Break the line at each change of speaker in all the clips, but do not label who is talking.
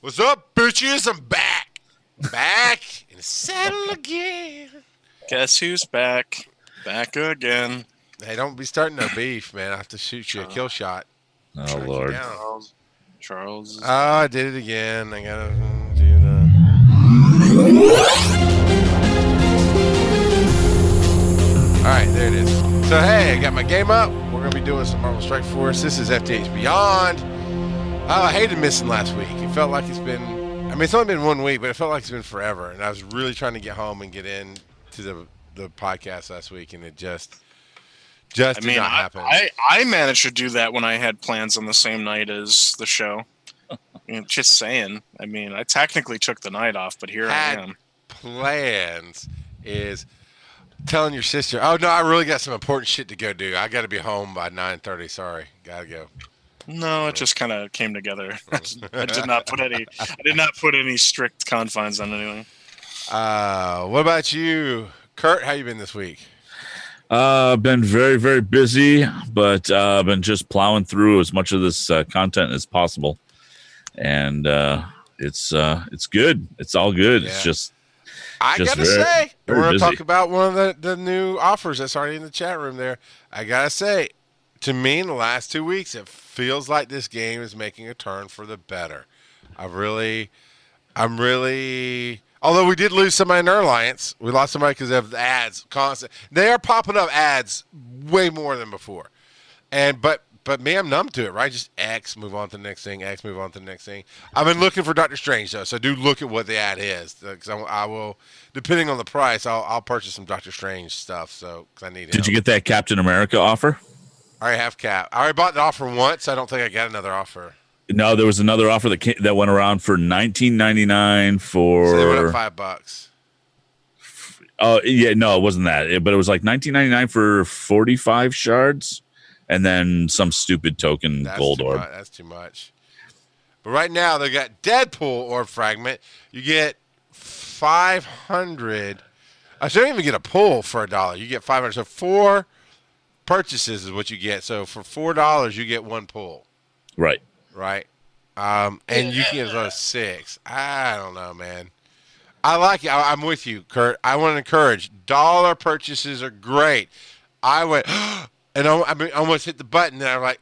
What's up, bitches? I'm back. Back in the saddle again.
Guess who's back? Back again.
Hey, don't be starting no beef, man. I have to shoot you a kill shot.
Oh
Track
Lord.
Charles. Charles.
Oh, I did it again. I gotta do the. All right, there it is. So hey, I got my game up. We're gonna be doing some Marvel Strike Force. This is FTH Beyond. Oh, I hated missing last week. Felt like it's been. I mean, it's only been one week, but it felt like it's been forever. And I was really trying to get home and get in to the the podcast last week, and it just just
I
did
mean,
not
I,
happen.
I, I managed to do that when I had plans on the same night as the show. I just saying. I mean, I technically took the night off, but here
Had-
I am.
plans is telling your sister, "Oh no, I really got some important shit to go do. I got to be home by 9:30. Sorry, gotta go."
No, it just kind of came together. I did not put any. I did not put any strict confines on anything.
Uh, what about you, Kurt? How you been this week?
Uh, been very, very busy, but uh, been just plowing through as much of this uh, content as possible, and uh, it's uh, it's good. It's all good.
Yeah.
It's just
I
Just
gotta
very-
say, we're gonna
busy.
talk about one of the, the new offers that's already in the chat room. There, I gotta say, to me, in the last two weeks, it feels like this game is making a turn for the better. I really, I'm really. Although we did lose somebody in our alliance, we lost somebody because of the ads. Constant, they are popping up ads way more than before. And but but me, I'm numb to it, right? Just X, move on to the next thing. X, move on to the next thing. I've been looking for Doctor Strange though, so do look at what the ad is uh, because I, I will, depending on the price, I'll, I'll purchase some Doctor Strange stuff. So because I need.
did you get that Captain America offer?
I already have cap. I already bought the offer once. I don't think I got another offer.
No, there was another offer that came, that went around for nineteen ninety nine for.
So they went up five bucks.
Oh yeah, no, it wasn't that. It- but it was like nineteen ninety nine for forty five shards, and then some stupid token
That's
gold orb.
Much. That's too much. But right now they got Deadpool orb fragment. You get five hundred. I shouldn't even get a pull for a dollar. You get five hundred. So four purchases is what you get. So for four dollars, you get one pull,
Right.
right? Um, and you can get as low as six. I don't know, man. I like it. I, I'm with you, Kurt. I want to encourage dollar purchases are great. I went and I, I mean, almost hit the button, and I'm like,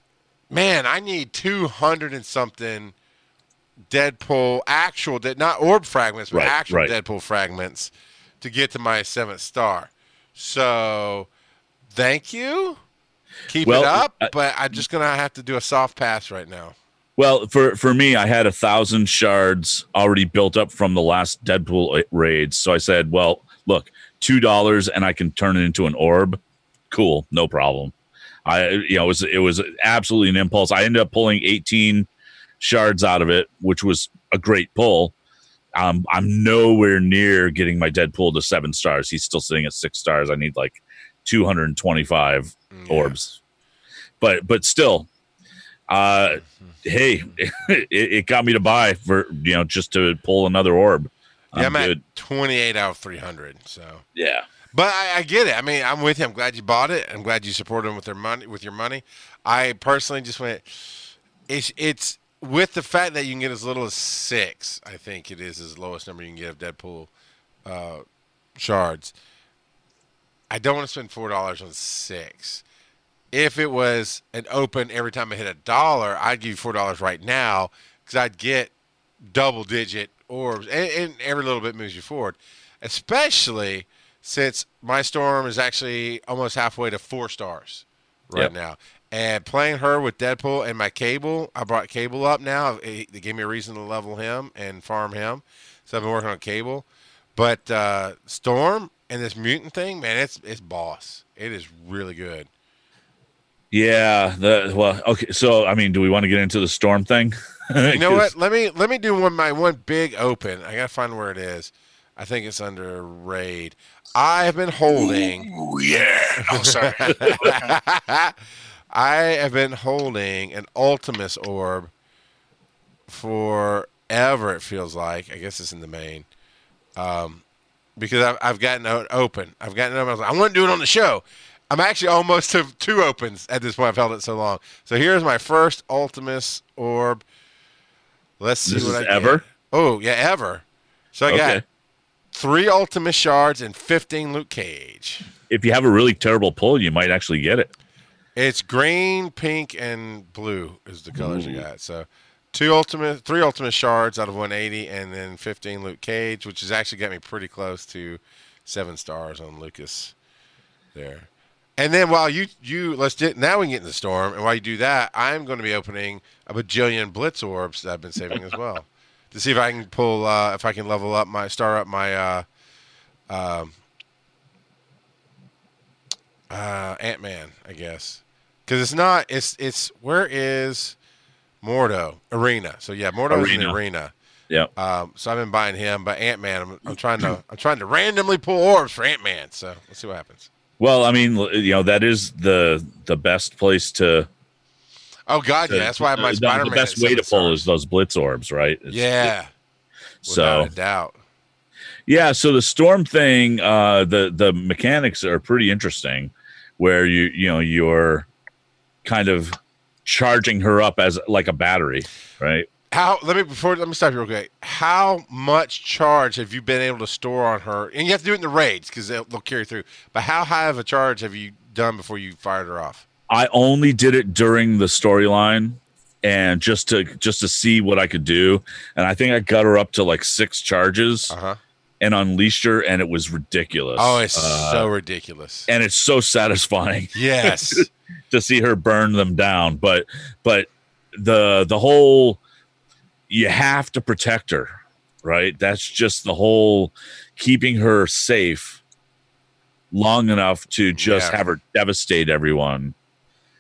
man, I need two hundred and something Deadpool actual, Dead- not orb fragments, but
Right,
actual
right.
Deadpool fragments to get to my seventh star. So, thank you. Keep
Well,
it up, but I'm just gonna have to do a soft pass right now.
Well, for for me, I had a thousand shards already built up from the last Deadpool raids. So I said, "Well, look, two dollars, and I can turn it into an orb. Cool, no problem." I, you know, it was it was absolutely an impulse. I ended up pulling eighteen shards out of it, which was a great pull. Um, I'm nowhere near getting my Deadpool to seven stars. He's still sitting at six stars. I need like 225
Mm,
orbs, but but still, uh, hey, it, it got me to buy for you know just to pull another orb.
Yeah, I'm,
I'm
at 28 out of 300. So,
Yeah,
but I, I get it. I mean, I'm with you. I'm glad you bought it. I'm glad you supported them with their money. With your money, I personally just went. It's it's with the fact that you can get as little as six. I think it is as lowest number you can get of Deadpool uh, shards. I don't want to spend four dollars on six. If it was an open every time I hit a dollar, I'd give you four dollars right now because I'd get double digit orbs, and, and every little bit moves you forward. Especially since my storm is actually almost halfway to four stars right
Yep.
now, and playing her with Deadpool and my Cable, I brought Cable up now. They gave me a reason to level him and farm him, so I've been working on Cable. But uh, Storm and this mutant thing, man, it's it's boss. It is really good.
yeah. The well, okay. So I mean, do we want to get into the storm thing?
You know what? Let me let me do one my one big open. I gotta find where it is. I think it's under raid. I have been holding.
Ooh, yeah. Oh, sorry.
I have been holding an Ultimus orb forever. It feels like. I guess it's in the main. Um, because I've, I've gotten open. I've gotten open. I was like, I want to do it on the show. I'm actually almost to two opens at this point. I've held it so long. So here's my first Ultimus orb. Let's see
This
what I get.
ever?
Oh yeah, ever. So I
Okay.
got three Ultimus Shards and 15 Luke Cage.
If you have a really terrible pull, you might actually get it.
It's green, pink, and blue is the colors
Ooh.
got. So two ultimate, three ultimate shards out of 180, and then 15 Luke Cage, which has actually got me pretty close to seven stars on Lucas there. And then while you you let's get now we can get in the storm, and while you do that, I'm going to be opening a bajillion blitz orbs that I've been saving as well to see if I can pull uh, if I can level up my star up my uh, um, uh, Ant Man, I guess, because it's not. It's it's where is Mordo Arena? So yeah, Mordo is in the
Arena.
arena.
Yeah.
Um, so I've been buying him, but Ant Man, I'm, I'm trying to I'm trying to randomly pull orbs for Ant Man. So let's see what happens.
Well, I mean, you know, that is the the best place to.
Oh God,
to-
yeah, that's why my
the-
Spider Man.
The best way to pull is those blitz orbs, right? It's-
yeah,
So
without a doubt.
yeah, so the storm thing, uh, the the mechanics are pretty interesting, where you you know you're kind of charging her up as like a battery, right?
How? Let me before let me stop you real quick. How much charge have you been able to store on her? And you have to do it in the raids because they'll, they'll carry through. But how high of a charge have you done before you fired her off?
I only did it during the storyline and just to just to see what I could do. And I think I got her up to like six charges
Uh huh.
and unleashed her, and it was ridiculous.
Oh, it's
Uh,
so ridiculous.
and it's so satisfying
Yes.
to see her burn them down. But but the the whole you have to protect her, right? That's just the whole keeping her safe long enough to just
Yeah.
have her devastate everyone.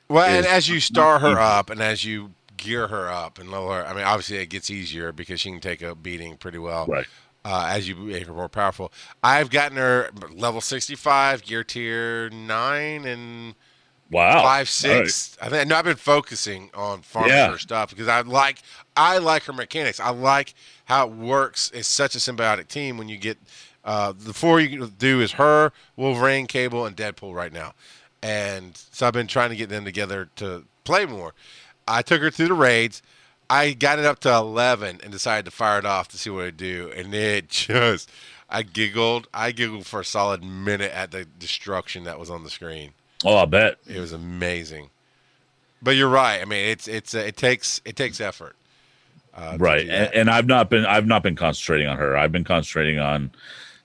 Well, and as you star her up and as you gear her up and lower her, I mean, obviously it gets easier because she can take a beating pretty well
Right.
uh, as you make her more powerful. I've gotten her level 65, gear tier 9, and
Wow.
five six. I think no, I've been focusing on farming
Yeah.
her stuff because I like I like her mechanics. I like how it works. It's such a symbiotic team when you get uh, the four you do is her, Wolverine, Cable, and Deadpool right now, and so I've been trying to get them together to play more. I took her through the raids. I got it up to eleven and decided to fire it off to see what it do, and it just I giggled. I giggled for a solid minute at the destruction that was on the screen.
Oh, I bet.
It was amazing. But you're right. I mean, it's it's uh, it takes it takes effort. Uh,
right and, and i've not been i've not been concentrating on her i've been concentrating on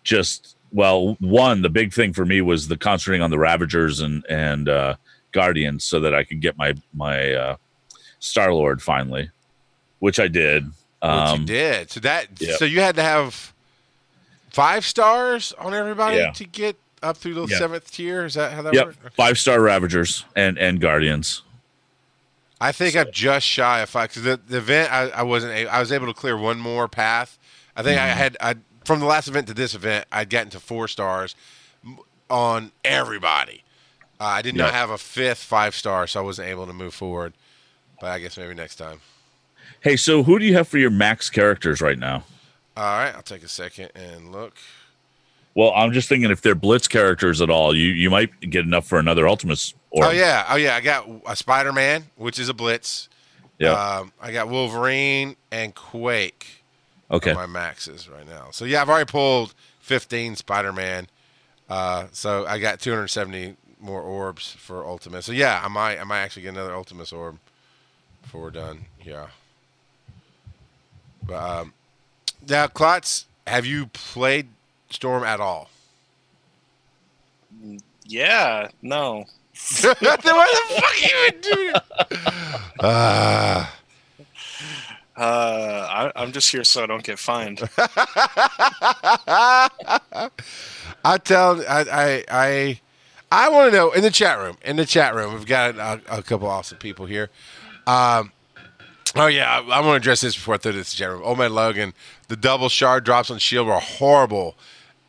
just well one the big thing for me was the concentrating on the ravagers and and uh guardians so that i could get my my uh star lord finally which i did
Which
um
you did. So that
yeah.
so you had to have five stars on everybody
Yeah.
to get up through the
Yeah.
seventh tier. Is that how that
yep
works? Okay.
five star ravagers and and guardians
I think I'm just shy of five because the, the event I, I wasn't a, I was able to clear one more path. I think I
Mm-hmm.
had I from the last event to this event I'd gotten to four stars on everybody. Uh, I did not have a fifth five star, so I wasn't able to move forward. But I guess maybe next time.
hey so who do you have for your max characters right now
All right, I'll take a second and look.
Well i'm just thinking if they're blitz characters at all you you might get enough for another ultimates or
Oh yeah, oh yeah. I got a Spider Man, which is a blitz.
yeah
Um, I got Wolverine and Quake.
okay
my maxes right now. So yeah, I've already pulled 15 Spider Man. Uh, so I got 270 more orbs for Ultimate. So yeah, I might I might actually get another Ultimate orb before we're done. Yeah. But um, now, Klotz, have you played Storm at all?
Yeah, no.
what the fuck you even doing? Uh,
Uh, I, I'm just here so I don't get fined.
I tell I I I, I want to know in the chat room. In the chat room, we've got a, a couple awesome people here. Um, oh yeah, I, I want to address this before I throw this to the chat room. Old man Logan, the double shard drops on shield are horrible.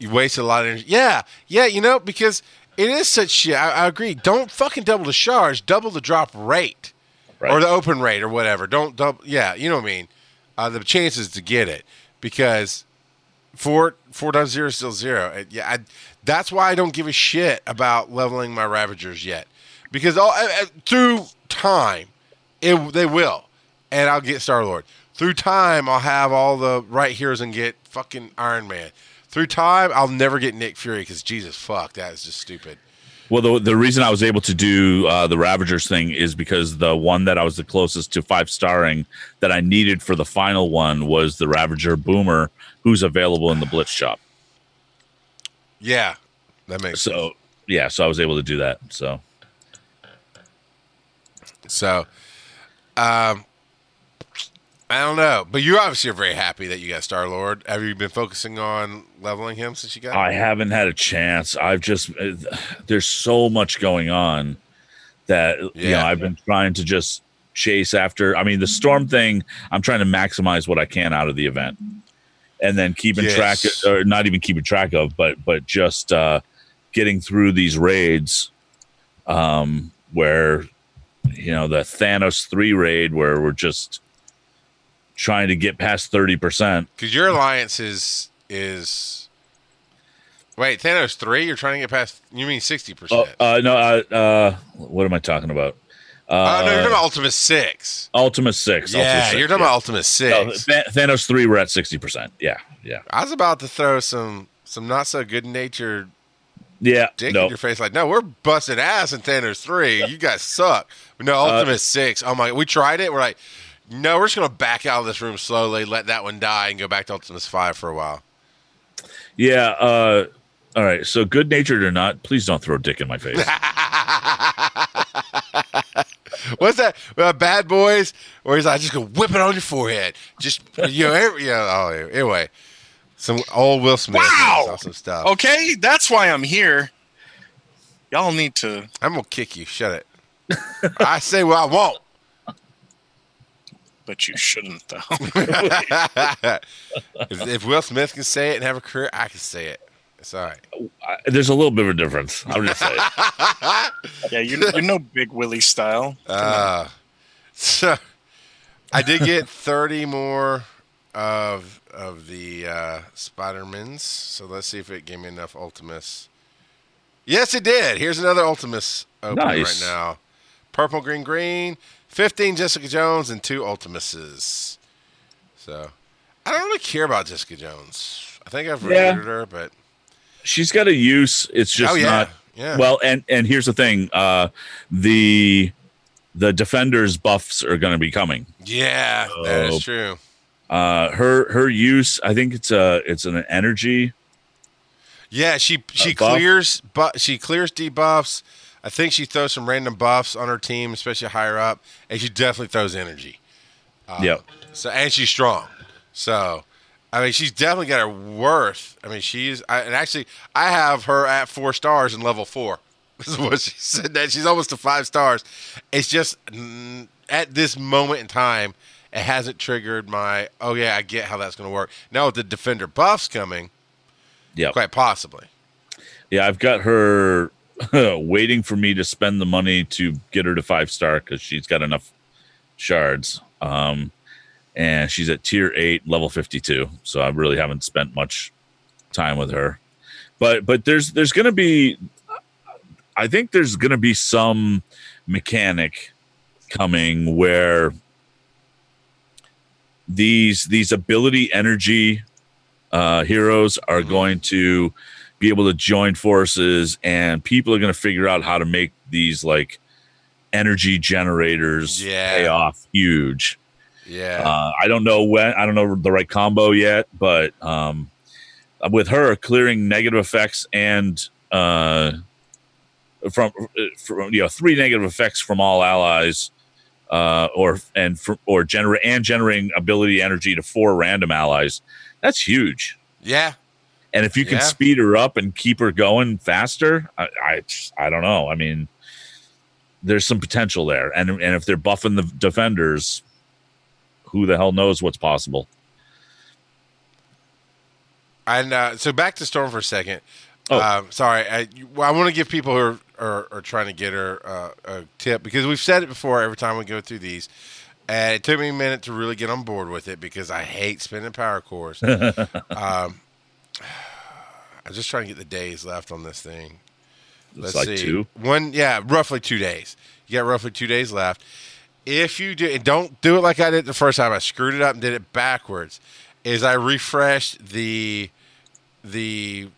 You wasted a lot of energy. Yeah, yeah, you know because it is such shit. I, I agree. Don't fucking double the charge. Double the drop rate
Right.
or the open rate or whatever. Don't double. Yeah, you know what I mean. Uh, the chances to get it because four four times zero is still zero. Yeah, I, that's why I don't give a shit about leveling my Ravagers yet, because all, uh, uh, through time, it they will, and I'll get Star Lord Through time, I'll have all the right heroes and get fucking Iron Man. Through time, I'll never get Nick Fury because Jesus fuck, that is just stupid.
Well, the the reason I was able to do uh, the Ravagers thing is because the one that I was the closest to five starring that I needed for the final one was the Ravager Boomer, who's available in the Blitz shop.
Yeah, that makes sense.
So yeah, so I was able to do that. So
So, um, I don't know, but you obviously are very happy that you got Star Lord. Have you been focusing on leveling him since you got?
I haven't had a chance. I've just uh, there's so much going on that you know I've been trying to just chase after. I mean, the storm thing. I'm trying to maximize what I can out of the event, and then keeping track,
Yes.
or not even keeping track of, but but just uh, getting through these raids, um, where you know the Thanos three raid where we're just trying to get past thirty percent.
Because your alliance is is. Wait, Thanos three. You're trying to get past. You mean sixty
Oh,
percent?
uh, no, uh, uh, what am I talking about? Uh,
Oh no, you're talking about Ultimate Six.
Ultima Six.
Yeah,
Ultima 6,
you're talking
yeah.
about Ultimate Six.
Th- Thanos three, we're at sixty percent. Yeah, yeah,
I was about to throw some some not so good natured
yeah.
dick
no,
in your face. Like, no, we're busting ass in Thanos three. You guys suck. No,
Uh,
Ultimate Six. Oh my, we tried it. We're like, no, we're just gonna back out of this room slowly, let that one die, and go back to Ultimate Five for a while.
yeah. Uh, all right. So, good natured or not, please don't throw dick in my face.
What's that? Uh, Bad Boys, where he's like, just gonna whip it on your forehead. Just you know, every, yeah. Oh, anyway, some old Will Smith.
Wow.
saw some stuff.
Okay, that's why I'm here. Y'all need to.
I'm gonna kick you. Shut it. I say what I want.
But you shouldn't, though.
if, if Will Smith can say it and have a career, I can say it. It's all right.
I, there's a little bit of a difference. I'm just saying.
yeah, you're, you're no Big Willie style.
Uh, so I did get 30 more of of the uh, Spider-Mans. So let's see if it gave me enough Ultimus. Yes, it did. Here's another Ultimus open
Nice.
right now. Purple, green, green. 15 Jessica Jones and two Ultimuses. So I don't really care about Jessica Jones. I think I've
Yeah.
her, but
She's got a use. It's just
oh yeah,
not
yeah.
well. And and here's the thing. Uh, the the defenders buffs are going to be coming.
yeah, that
Oh.
is true.
Uh, her her use. I think it's a it's an energy.
Yeah, she she
buff?
clears but she clears debuffs. I think she throws some random buffs on her team, especially higher up, and she definitely throws energy. Uh,
Yep.
So and she's strong. So I mean, she's definitely got her worth. I mean, she's I, and actually I have her at four stars in level four. Is what she said. That she's almost to five stars. It's just at this moment in time, it hasn't triggered my. Oh yeah, I get how that's going to work. Now with the defender buffs coming,
yeah,
quite possibly.
Yeah, I've got her waiting for me to spend the money to get her to five star because she's got enough shards. Um, and she's at tier eight, level fifty two. So I really haven't spent much time with her. But but there's there's gonna be, I think there's gonna be some mechanic coming where these these ability energy uh, heroes are going to be able to join forces and people are going to figure out how to make these like energy generators
Yeah.
pay off huge
Yeah.
uh, i don't know when i don't know the right combo yet but um, with her clearing negative effects and uh, from, from you know three negative effects from all allies uh, or and for, or generate and generating ability energy to four random allies that's huge
yeah.
And if you can
Yeah.
speed her up and keep her going faster, I, I I don't know. I mean, there's some potential there, and and if they're buffing the defenders, who the hell knows what's possible?
And uh, so back to Storm for a second.
Oh.
Um, sorry, I, well, I want to give people who are, are, are trying to get her uh, a tip because we've said it before every time we go through these. And it took me a minute to really get on board with it because I hate spending power cores. um, I'm just trying to get the days left on this thing.
It's like two.
One, yeah, roughly two days. You got roughly two days left. if you do, and don't do it like I did the first time. I screwed it up and did it backwards. Is I refreshed the the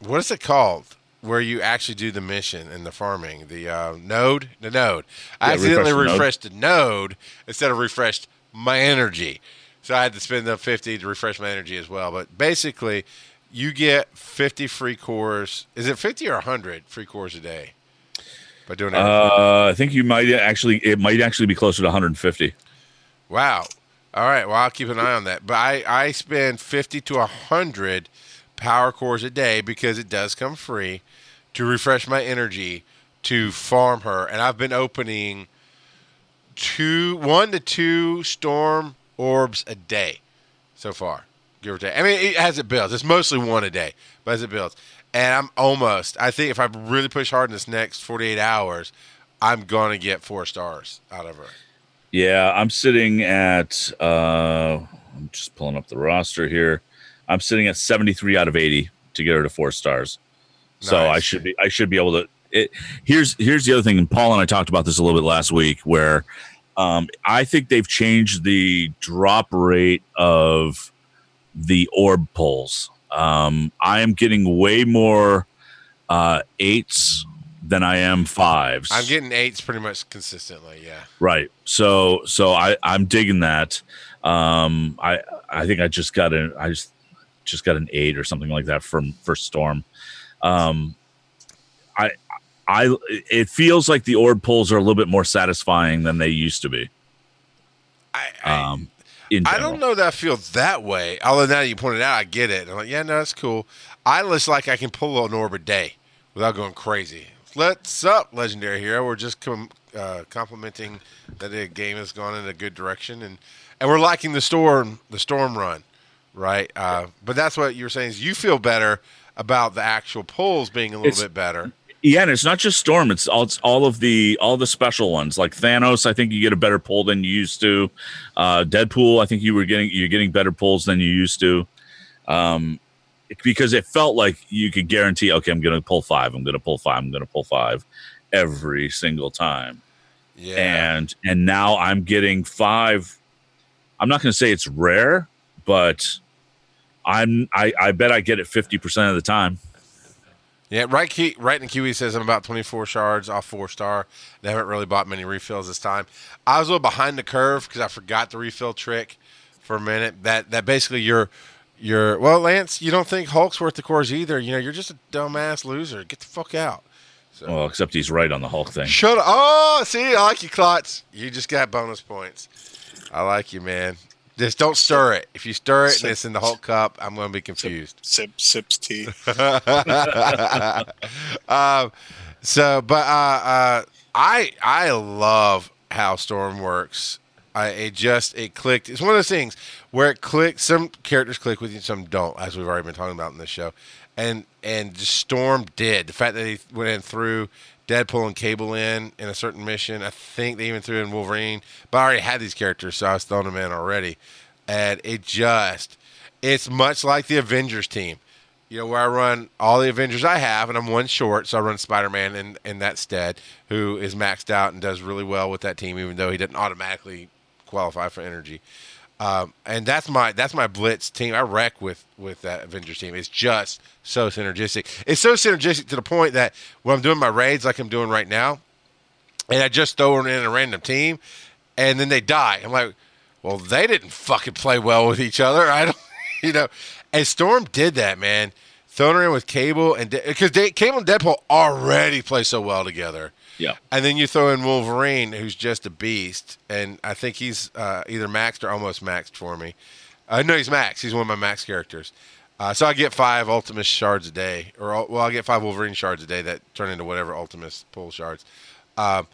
what is it called? Where you actually do the mission and the farming, the uh, node, the node. I
Yeah,
accidentally
refresh the node.
refreshed the node instead of refreshed my energy. So I had to spend the 50 to refresh my energy as well. But basically, you get 50 free cores. Is it 50 or 100 free cores a day? By doing everything?
Uh, I think you might actually. It might actually be closer to 150.
Wow. All right. Well, I'll keep an eye on that. But I, I spend 50 to 100 power cores a day because it does come free to refresh my energy to farm her. And I've been opening two, one to two storm orbs a day so far, give or take. I mean, it, as it builds, it's mostly one a day, but as it builds. And I'm almost, I think if I really push hard in this next 48 hours, I'm going to get four stars out of her.
Yeah, I'm sitting at. Uh, I'm just pulling up the roster here. I'm sitting at 73 out of 80 to get her to four stars. So I should be. I should be able to. It, here's here's the other thing. And Paul and I talked about this a little bit last week, where um, I think they've changed the drop rate of the orb pulls. Um, I am getting way more uh, eights than I am fives.
I'm getting eights pretty much consistently. Yeah.
Right. So so I I'm digging that. Um I I think I just got an I just just got an 8 or something like that from for Storm. Um I I it feels like the orb pulls are a little bit more satisfying than they used to be.
I, I,
Um
I don't know that I feel that way. Although now that you pointed out, I get it. I'm like, yeah, no, that's cool. I just like I can pull an orb a day without going crazy. Let's up, legendary hero. We're just com- uh, complimenting that the game has gone in a good direction, and and we're liking the storm, the storm run, right? Uh, but that's what you're saying is you feel better about the actual pulls being a little
It's-
bit better.
Yeah, and it's not just Storm. It's all it's all of the all the special ones. Like Thanos, I think you get a better pull than you used to. Uh, Deadpool, I think you were getting you're getting better pulls than you used to. Um, because it felt like you could guarantee, okay, I'm going to pull five. I'm going to pull five. I'm going to pull five every single time.
Yeah.
And and now I'm getting five. I'm not going to say it's rare, but I'm I, I bet I get it 50 percent of the time.
Yeah, right. Key, right in Kiwi says I'm about 24 shards off four star. They haven't really bought many refills this time. I was a little behind the curve because I forgot the refill trick for a minute. That that basically you're you're well, Lance. You don't think Hulk's worth the cores either. You know, you're just a dumbass loser. Get the fuck out. So
Well, except he's right on the Hulk thing.
shut up. Oh, see, I like you, Klotz. You just got bonus points. I like you, man. Just don't stir it. If you stir it and it's in the Hulk cup, I'm going to be confused.
Sip, sip sips tea.
um, so, but uh, uh, I I love how Storm works. I, it just it clicked. It's one of those things where it clicks. Some characters click with you, some don't, as we've already been talking about in this show. And and Storm did the fact that he went in through Deadpool and Cable in in a certain mission. I think they even threw in Wolverine, but I already had these characters, so I was throwing them in already. And it just it's much like the Avengers team you know, where I run all the Avengers I have, and I'm one short, so I run Spider Man in, in that stead, who is maxed out and does really well with that team, even though he doesn't automatically qualify for energy. Um, and that's my that's my blitz team. I wreck with with that Avengers team. It's just so synergistic. It's so synergistic to the point that when I'm doing my raids, like I'm doing right now, and I just throw in a random team, and then they die. I'm like, well, they didn't fucking play well with each other. I don't, you know. And Storm did that, man. Throwing her in with Cable and because Cable and Deadpool already play so well together.
Yeah.
And then you throw in Wolverine, who's just a beast, and I think he's uh, either maxed or almost maxed for me. Uh, no, he's maxed. He's one of my max characters. Uh, so I get five Ultimus shards a day, or well, I get five Wolverine shards a day that turn into whatever Ultimus pull shards. Um,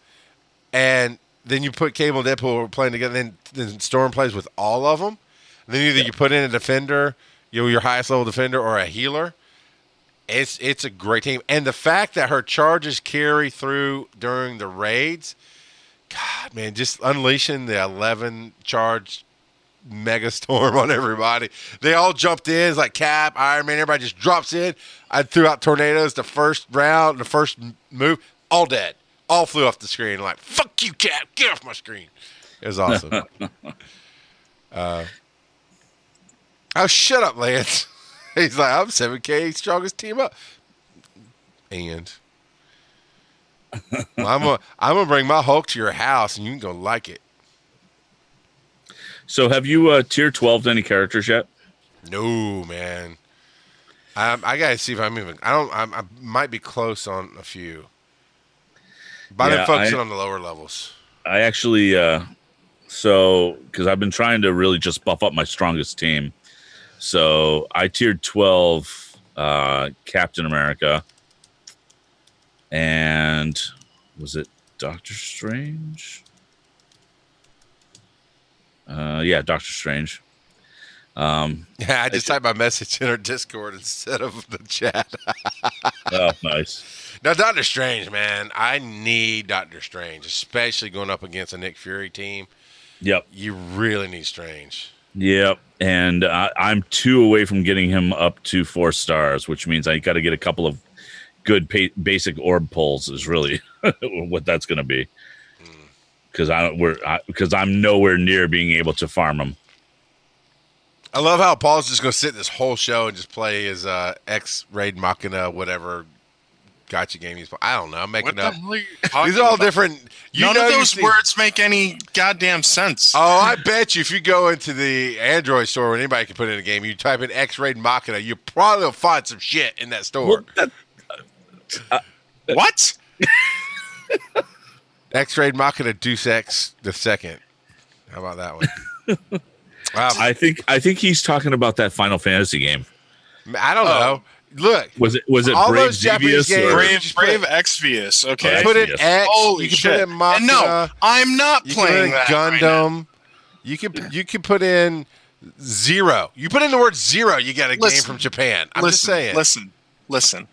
and then you put Cable and Deadpool playing together. Then, then Storm plays with all of them. And then either you put in a defender, you know, your highest level defender, or a healer. It's it's a great team, and the fact that her charges carry through during the raids, God, man, just unleashing the eleven charge mega storm on everybody. They all jumped in. It's like Cap, Iron Man, everybody just drops in. I threw out tornadoes the first round, the first move, all dead, all flew off the screen. Like, fuck you, Cap, get off my screen. It was awesome. uh, oh, shut up, Lance. He's like, I'm 7K strongest team up. And well, I'm gonna I'm gonna bring my Hulk to your house, and you can go like it.
So, have you uh, tier 12 any characters yet?
No, man. I I gotta see if I'm even. I don't. I'm, I might be close on a few. But
Yeah,
been focusing
I-
on the lower levels.
I actually, uh, so because I've been trying to really just buff up my strongest team. So I tiered 12 uh, Captain America. And was it Doctor Strange? Uh, yeah, Doctor Strange. Um,
Yeah, I just typed my message in our Discord instead of the chat.
oh, nice.
now, Doctor Strange, man, I need Doctor Strange, especially going up against a Nick Fury team.
Yep.
You really need Strange.
Yep. And I, I'm two away from getting him up to four stars, which means I got to get a couple of good pa- basic orb pulls. Is really what that's going to be. Because I don't, we're because I'm nowhere near being able to farm him.
I love how Paul's just going to sit this whole show and just play his uh, X Raid Machina, whatever gotcha game he's. I don't know. I'm making
What the
up.
hell are you
These are all
about?
different. You
None
know
of those
see-
words make any goddamn sense.
Oh, I bet you if you go into the Android store where anybody can put in a game, you type in X Raid Machina, you probably will find some shit in that store.
that, uh, uh,
what?
X Raid Machina Deuce X the second. How about that one? wow, I,
I think I think he's talking about that Final Fantasy game.
I don't know. Oh. Look,
Was it was it
All
Brave
those Japanese games-
Brave, Brave Exvius. Okay.
Right.
put it
Yes.
X.
Holy
you can
shit!
put in Machina.
and no, I'm not
you can put
playing
in
that. right now.
Gundam. you can you can put in zero. You put in the word zero, you got a game from Japan. I'm
listen,
just saying.
Listen, listen.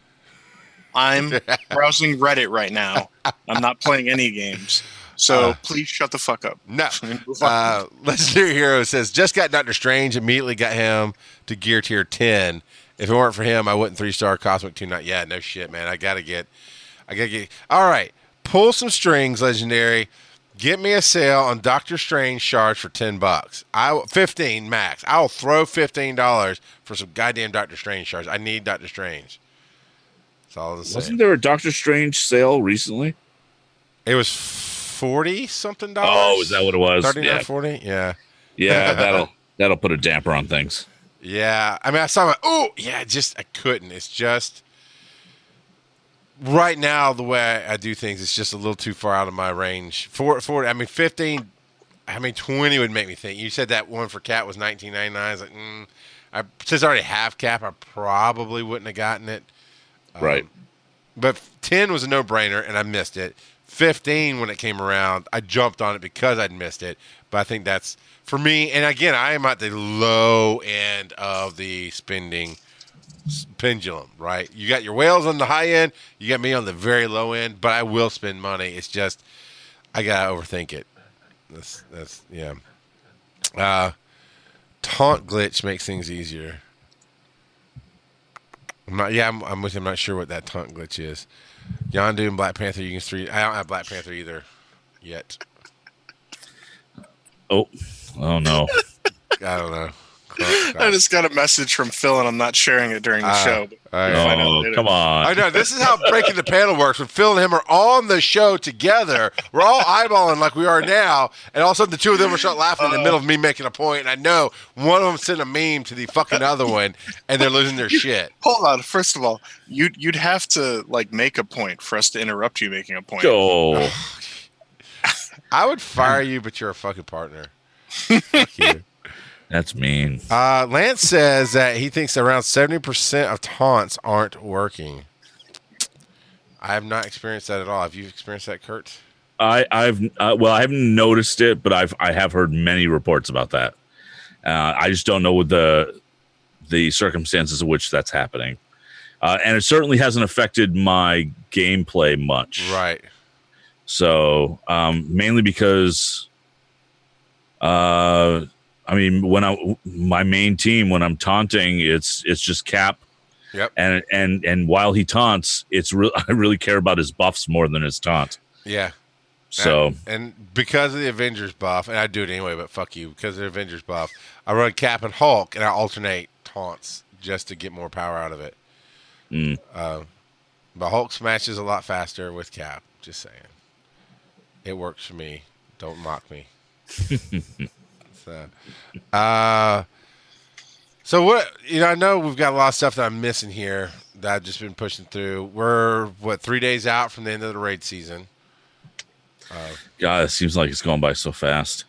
I'm browsing Reddit right now. I'm not playing any games. So
Uh,
please shut the fuck up.
No.
Move on.
Uh, Legendary Hero says, just got Doctor Strange, immediately got him to gear tier 10. If it weren't for him, I wouldn't three star Cosmic Two Not Yeah, no shit, man. I gotta get, I gotta get. All right, pull some strings, Legendary. Get me a sale on Doctor Strange shards for ten bucks. I will- fifteen max. I'll throw fifteen dollars for some goddamn Doctor Strange shards. I need Doctor Strange. That's all I'm saying.
Wasn't there a Doctor Strange sale recently?
It was forty something dollars.
Oh, is that what it was?
Thirty nine
Yeah,
forty? Yeah.
yeah. That'll that'll put a damper on things.
Yeah, I mean, I saw my. Oh, yeah, just I couldn't. It's just right now the way I, I do things. It's just a little too far out of my range. For for I mean, fifteen. I mean, twenty would make me think. You said that one for Cat was nineteen ninety nine. I was like, mm, I since I already have Cap, I probably wouldn't have gotten it. Um,
right.
But ten was a no brainer, and I missed it. Fifteen, when it came around, I jumped on it because I'd missed it. But I think that's for me. And again, I am at the low end of the spending pendulum. Right? You got your whales on the high end. You got me on the very low end. But I will spend money. It's just I gotta overthink it. That's that's yeah. Uh, taunt glitch makes things easier. I'm not. Yeah, I'm, I'm with you. I'm not sure what that taunt glitch is. Yondu and Black Panther. You can three. I don't have Black Panther either yet.
Oh, oh no.
I don't know.
I just got a message from Phil, and I'm not sharing it during the
Ah,
show.
all right.
find
Oh,
later.
come
I know this is how breaking the panel works. When Phil and him are on the show together, we're all eyeballing like we are now, and all of a sudden the two of them will start laughing in the middle of me making a point, and I know one of them sent a meme to the fucking other one, and they're losing their shit.
Hold on. First of all, you'd you'd have to like make a point for us to interrupt you making a point.
Go.
I would fire you, but you're a fucking partner.
That's mean.
Uh, Lance says that he thinks around 70% of taunts aren't working. I have not experienced that at all. Have you experienced that, Kurt?
I, I've uh, well, I haven't noticed it, but I've I have heard many reports about that. Uh, I just don't know what the the circumstances of which that's happening, uh, and it certainly hasn't affected my gameplay much.
Right.
So um, mainly because, uh, I mean, when I my main team when I'm taunting, it's it's just Cap.
Yep.
And and and while he taunts, it's real. I really care about his buffs more than his taunt.
Yeah.
So
And because of the Avengers buff, and I do it anyway, but fuck you, because of the Avengers buff, I run Cap and Hulk, and I alternate taunts just to get more power out of it.
Mm.
Uh, but Hulk smashes a lot faster with Cap. Just saying, it works for me. Don't mock me. So, uh, so what? You know, I know we've got a lot of stuff that I'm missing here that I've just been pushing through. We're what three days out from the end of the raid season.
God, it seems like it's going by so fast.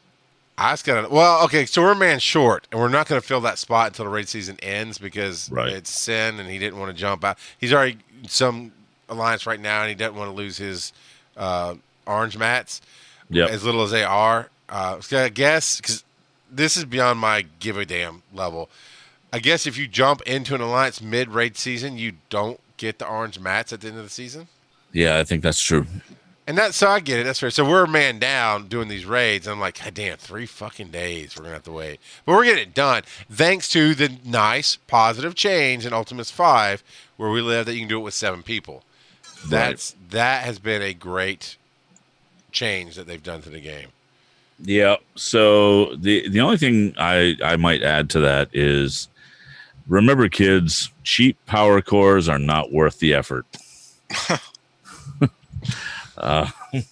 I just gotta. Well, okay, so we're a man short, and we're not gonna fill that spot until the raid season ends because
Right.
it's sin, and he didn't want to jump out. He's already some alliance right now, and he doesn't want to lose his uh, orange mats
Yep.
as little as they are. Uh, so I guess because this is beyond my give a damn level. I guess if you jump into an alliance mid raid season, you don't get the orange mats at the end of the season.
Yeah, I think that's true.
And that, so I get it. That's fair. So we're a man down doing these raids. I'm like, God damn, three fucking days. We're gonna have to wait, but we're getting it done thanks to the nice positive change in Ultimates Five, where we live that you can do it with seven people. That's that has been a great change that they've done to the game.
Yeah. So the the only thing I I might add to that is remember kids, cheap power cores are not worth the effort. uh,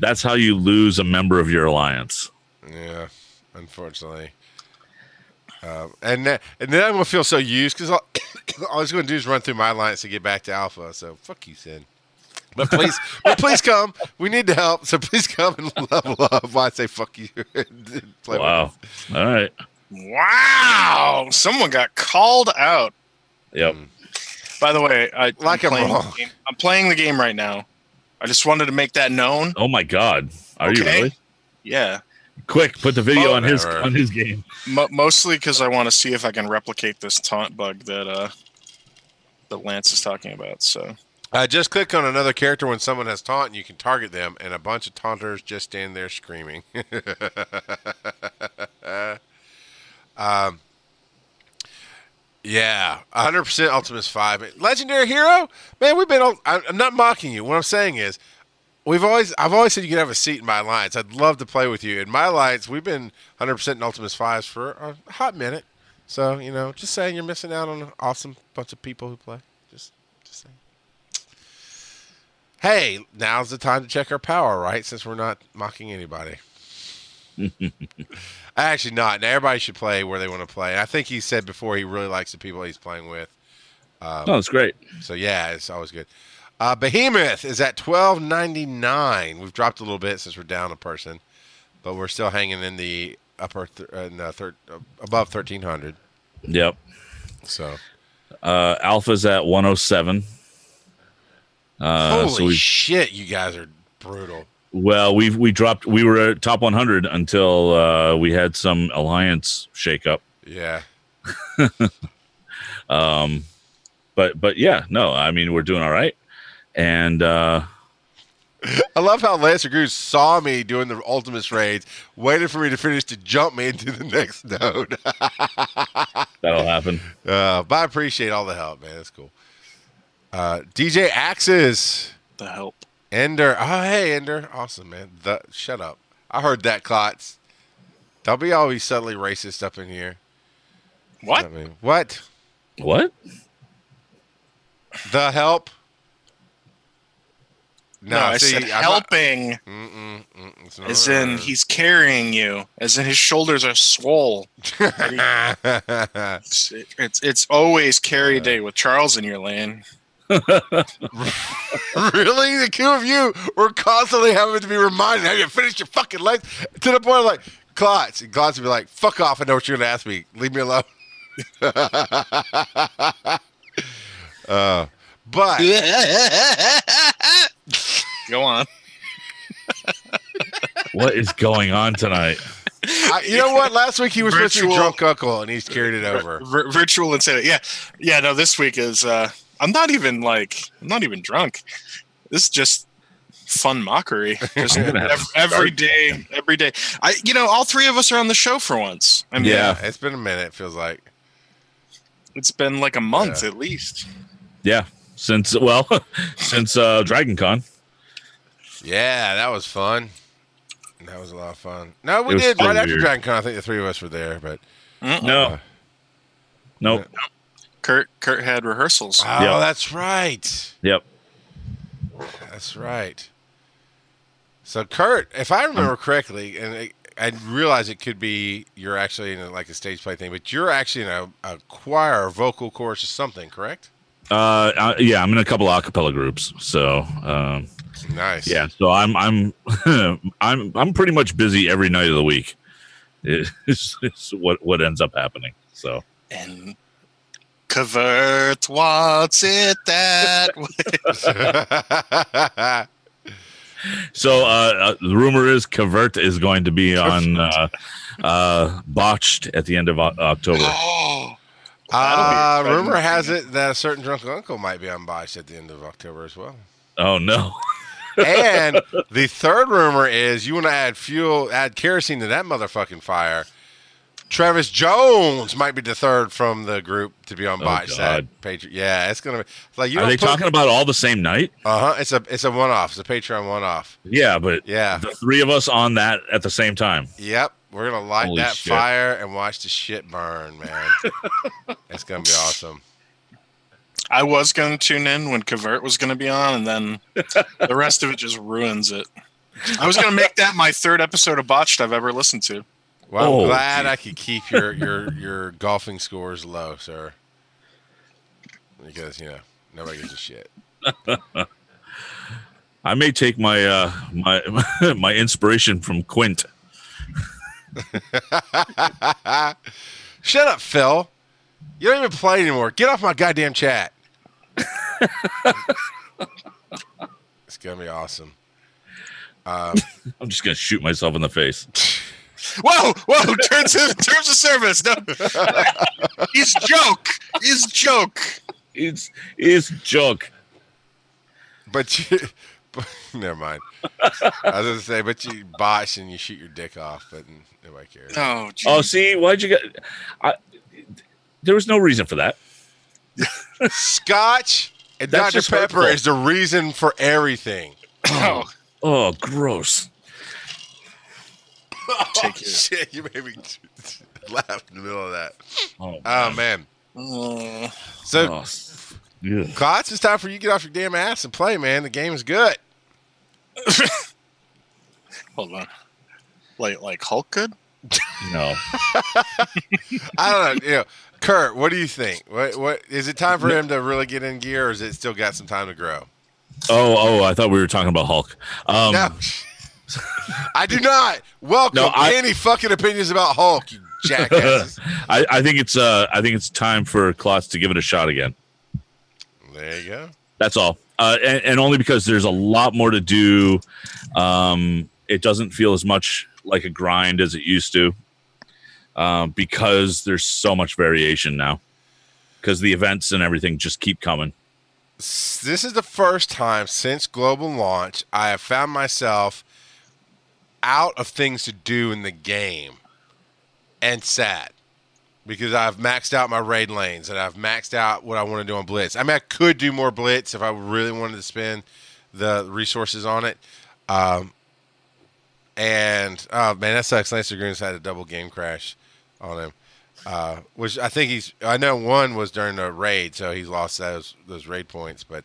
that's how you lose a member of your alliance.
Yeah, unfortunately. Um, and then, and then I'm gonna feel so used because all, all I was gonna do is run through my alliance to get back to Alpha. So fuck you, Sin. But please, but please come. We need to help. So please come and level up. Why I say fuck you? Play
Wow. All right.
Wow, someone got called out.
Yep.
By the way, I,
Like
I'm,
I'm
playing
wrong.
the game. I'm playing the game right now. I just wanted to make that known.
Oh my God. Are you really?
Yeah,
Quick, put the video on his
Whatever.
on his game.
Mo- mostly because I want to see if I can replicate this taunt bug that uh that Lance is talking about. So
Uh, just click on another character when someone has taunt, and you can target them, and a bunch of taunters just stand there screaming. um, yeah, 100% Ultimates 5. Legendary Hero? Man, we've been. I'm not mocking you. What I'm saying is, we've always. I've always said you could have a seat in my alliance. I'd love to play with you. In my alliance, we've been 100% in Ultimates 5s for a hot minute. So, you know, just saying you're missing out on an awesome bunch of people who play. Just, just saying hey, now's the time to check our power, right? Since we're not mocking anybody. Actually, not. Now, everybody should play where they want to play. And I think he said before he really likes the people he's playing with.
Oh, it's great.
So yeah, it's always good. Uh, Behemoth is at twelve ninety nine. We've dropped a little bit since we're down a person, but we're still hanging in the upper th- uh, in the thir- uh, above thirteen hundred.
Yep.
So
Uh, Alpha's at 107. Uh,
holy
so
shit, you guys are brutal.
well, we we dropped. We were at top 100 until uh, we had some alliance shakeup.
Yeah.
Um, but but yeah, no, I mean we're doing all right. And uh,
I love how Lancer Goose saw me doing the Ultimates raids, waited for me to finish to jump me into the next node.
that'll happen.
uh, but I appreciate all the help, man. That's cool. Uh, DJ Axis,
the help.
Ender. Oh, hey, Ender. Awesome, man. The, shut up. I heard that, Klotz. Don't be always subtly racist up in here.
What?
I mean, what?
What?
The help?
No, I
see,
said
I'm not-
helping,
Mm-mm, mm, it's not-
as in he's carrying you, as in his shoulders are swole. It's it's, it's always carry day with Charles in your lane.
really? The two of you were constantly having to be reminded, have you finished your fucking legs? To the point of like, Klotz. And Klotz would be like, fuck off, I know what you're going to ask me. Leave me alone. uh, but,
Go on.
What is going on tonight?
I, you know what? Last week he was supposed to be
Virtual-
drunk uncle, and he's carried it over.
R- virtual insanity. Yeah, yeah. No, this week is. uh I'm not even like. I'm not even drunk. This is just fun mockery. Just
I'm gonna have
ev-
to
every
start.
day, every day. I, you know, all three of us are on the show for once. I mean,
Yeah.
It's been a minute, it feels like.
it's been like a month
Yeah.
at least.
Yeah, since well, since uh, Dragon Con.
Yeah, that was fun. That was a lot of fun. No, we did
so
right after
weird.
Dragon Con. I think the three of us were there, but
No. Nope.
Kurt Kurt had rehearsals.
oh,
Yeah.
that's right.
Yep.
That's right. So Kurt, if I remember correctly, and it, I realize it could be you're actually in a, like a stage play thing, but you're actually in a, a choir, or vocal chorus, or something, correct?
Uh, uh, yeah, I'm in a couple of acapella groups, so um,
Nice.
yeah. So I'm I'm I'm I'm pretty much busy every night of the week. It's, it's what what ends up happening. So
And Kavert wants it that way.
so uh, uh, the rumor is Cavert is going to be on uh, uh, botched at the end of O- October.
Oh,
uh, rumor has it that a certain drunk uncle might be on Botched at the end of October as well.
Oh no!
and the third rumor is you want to add fuel, add kerosene to that motherfucking fire. Travis Jones might be the third from the group to be on
Oh,
botch.
God.
That Patreon, yeah, it's gonna be it's like you.
Are they talking about all the same night?
Uh huh. It's a it's a one off. It's a Patreon one off.
Yeah, but
Yeah.
the three of us on that at the same time.
Yep. We're gonna light
Holy
that
shit.
fire and watch the shit burn, man. it's gonna be awesome.
I was going to tune in when Kavert was going to be on, and then the rest of it just ruins it. I was going to make that my third episode of Botched I've ever listened to.
Well, I'm
Oh,
glad
gee.
I could keep your your your golfing scores low, sir. Because you know nobody gives a shit.
I may take my uh, my my inspiration from Quint.
Shut up, Phil. You don't even play anymore. Get off my goddamn chat. it's gonna be awesome. Um,
I'm just gonna shoot myself in the face.
Whoa, whoa! Terms of, terms of service. No, he's joke. He's joke.
It's it's joke.
but you, but, never mind. I was gonna say, but you botch and you shoot your dick off, but nobody cares.
Oh, geez.
Oh, see, why'd you get? I, there was no reason for that.
Scotch and
That's
Dr Pepper
hurtful.
is the reason for everything.
Oh,
Oh, gross.
Take
oh,
it.
shit! You made me laugh in the middle of that.
Oh,
Oh man.
Uh,
So,
Oh, s- ugh.
Klotz, it's time for you to get off your damn ass and play, man. The game is good.
hold on. Like like Hulk could?
no.
I don't know. You know, Kurt, what do you think? What what is it time for him to really get in gear, or is it still got some time to grow?
Oh, oh, I thought we were talking about Hulk. Um,
No, I do not welcome
No, I-
any fucking opinions about Hulk, you jackasses.
I, I think it's uh, I think it's time for Klotz to give it a shot again.
there you go.
That's all, uh, and, and only because there's a lot more to do. Um, it doesn't feel as much like a grind as it used to, uh, because there's so much variation now. Because the events and everything just keep coming.
This is the first time since global launch I have found myself out of things to do in the game and sad because I've maxed out my raid lanes and I've maxed out what I want to do on Blitz. I mean, I could do more Blitz if I really wanted to spend the resources on it. Um, and oh man, that sucks. Lancer Green's had a double game crash on him, uh, which I think he's. I know one was during the raid, so he's lost those those raid points, but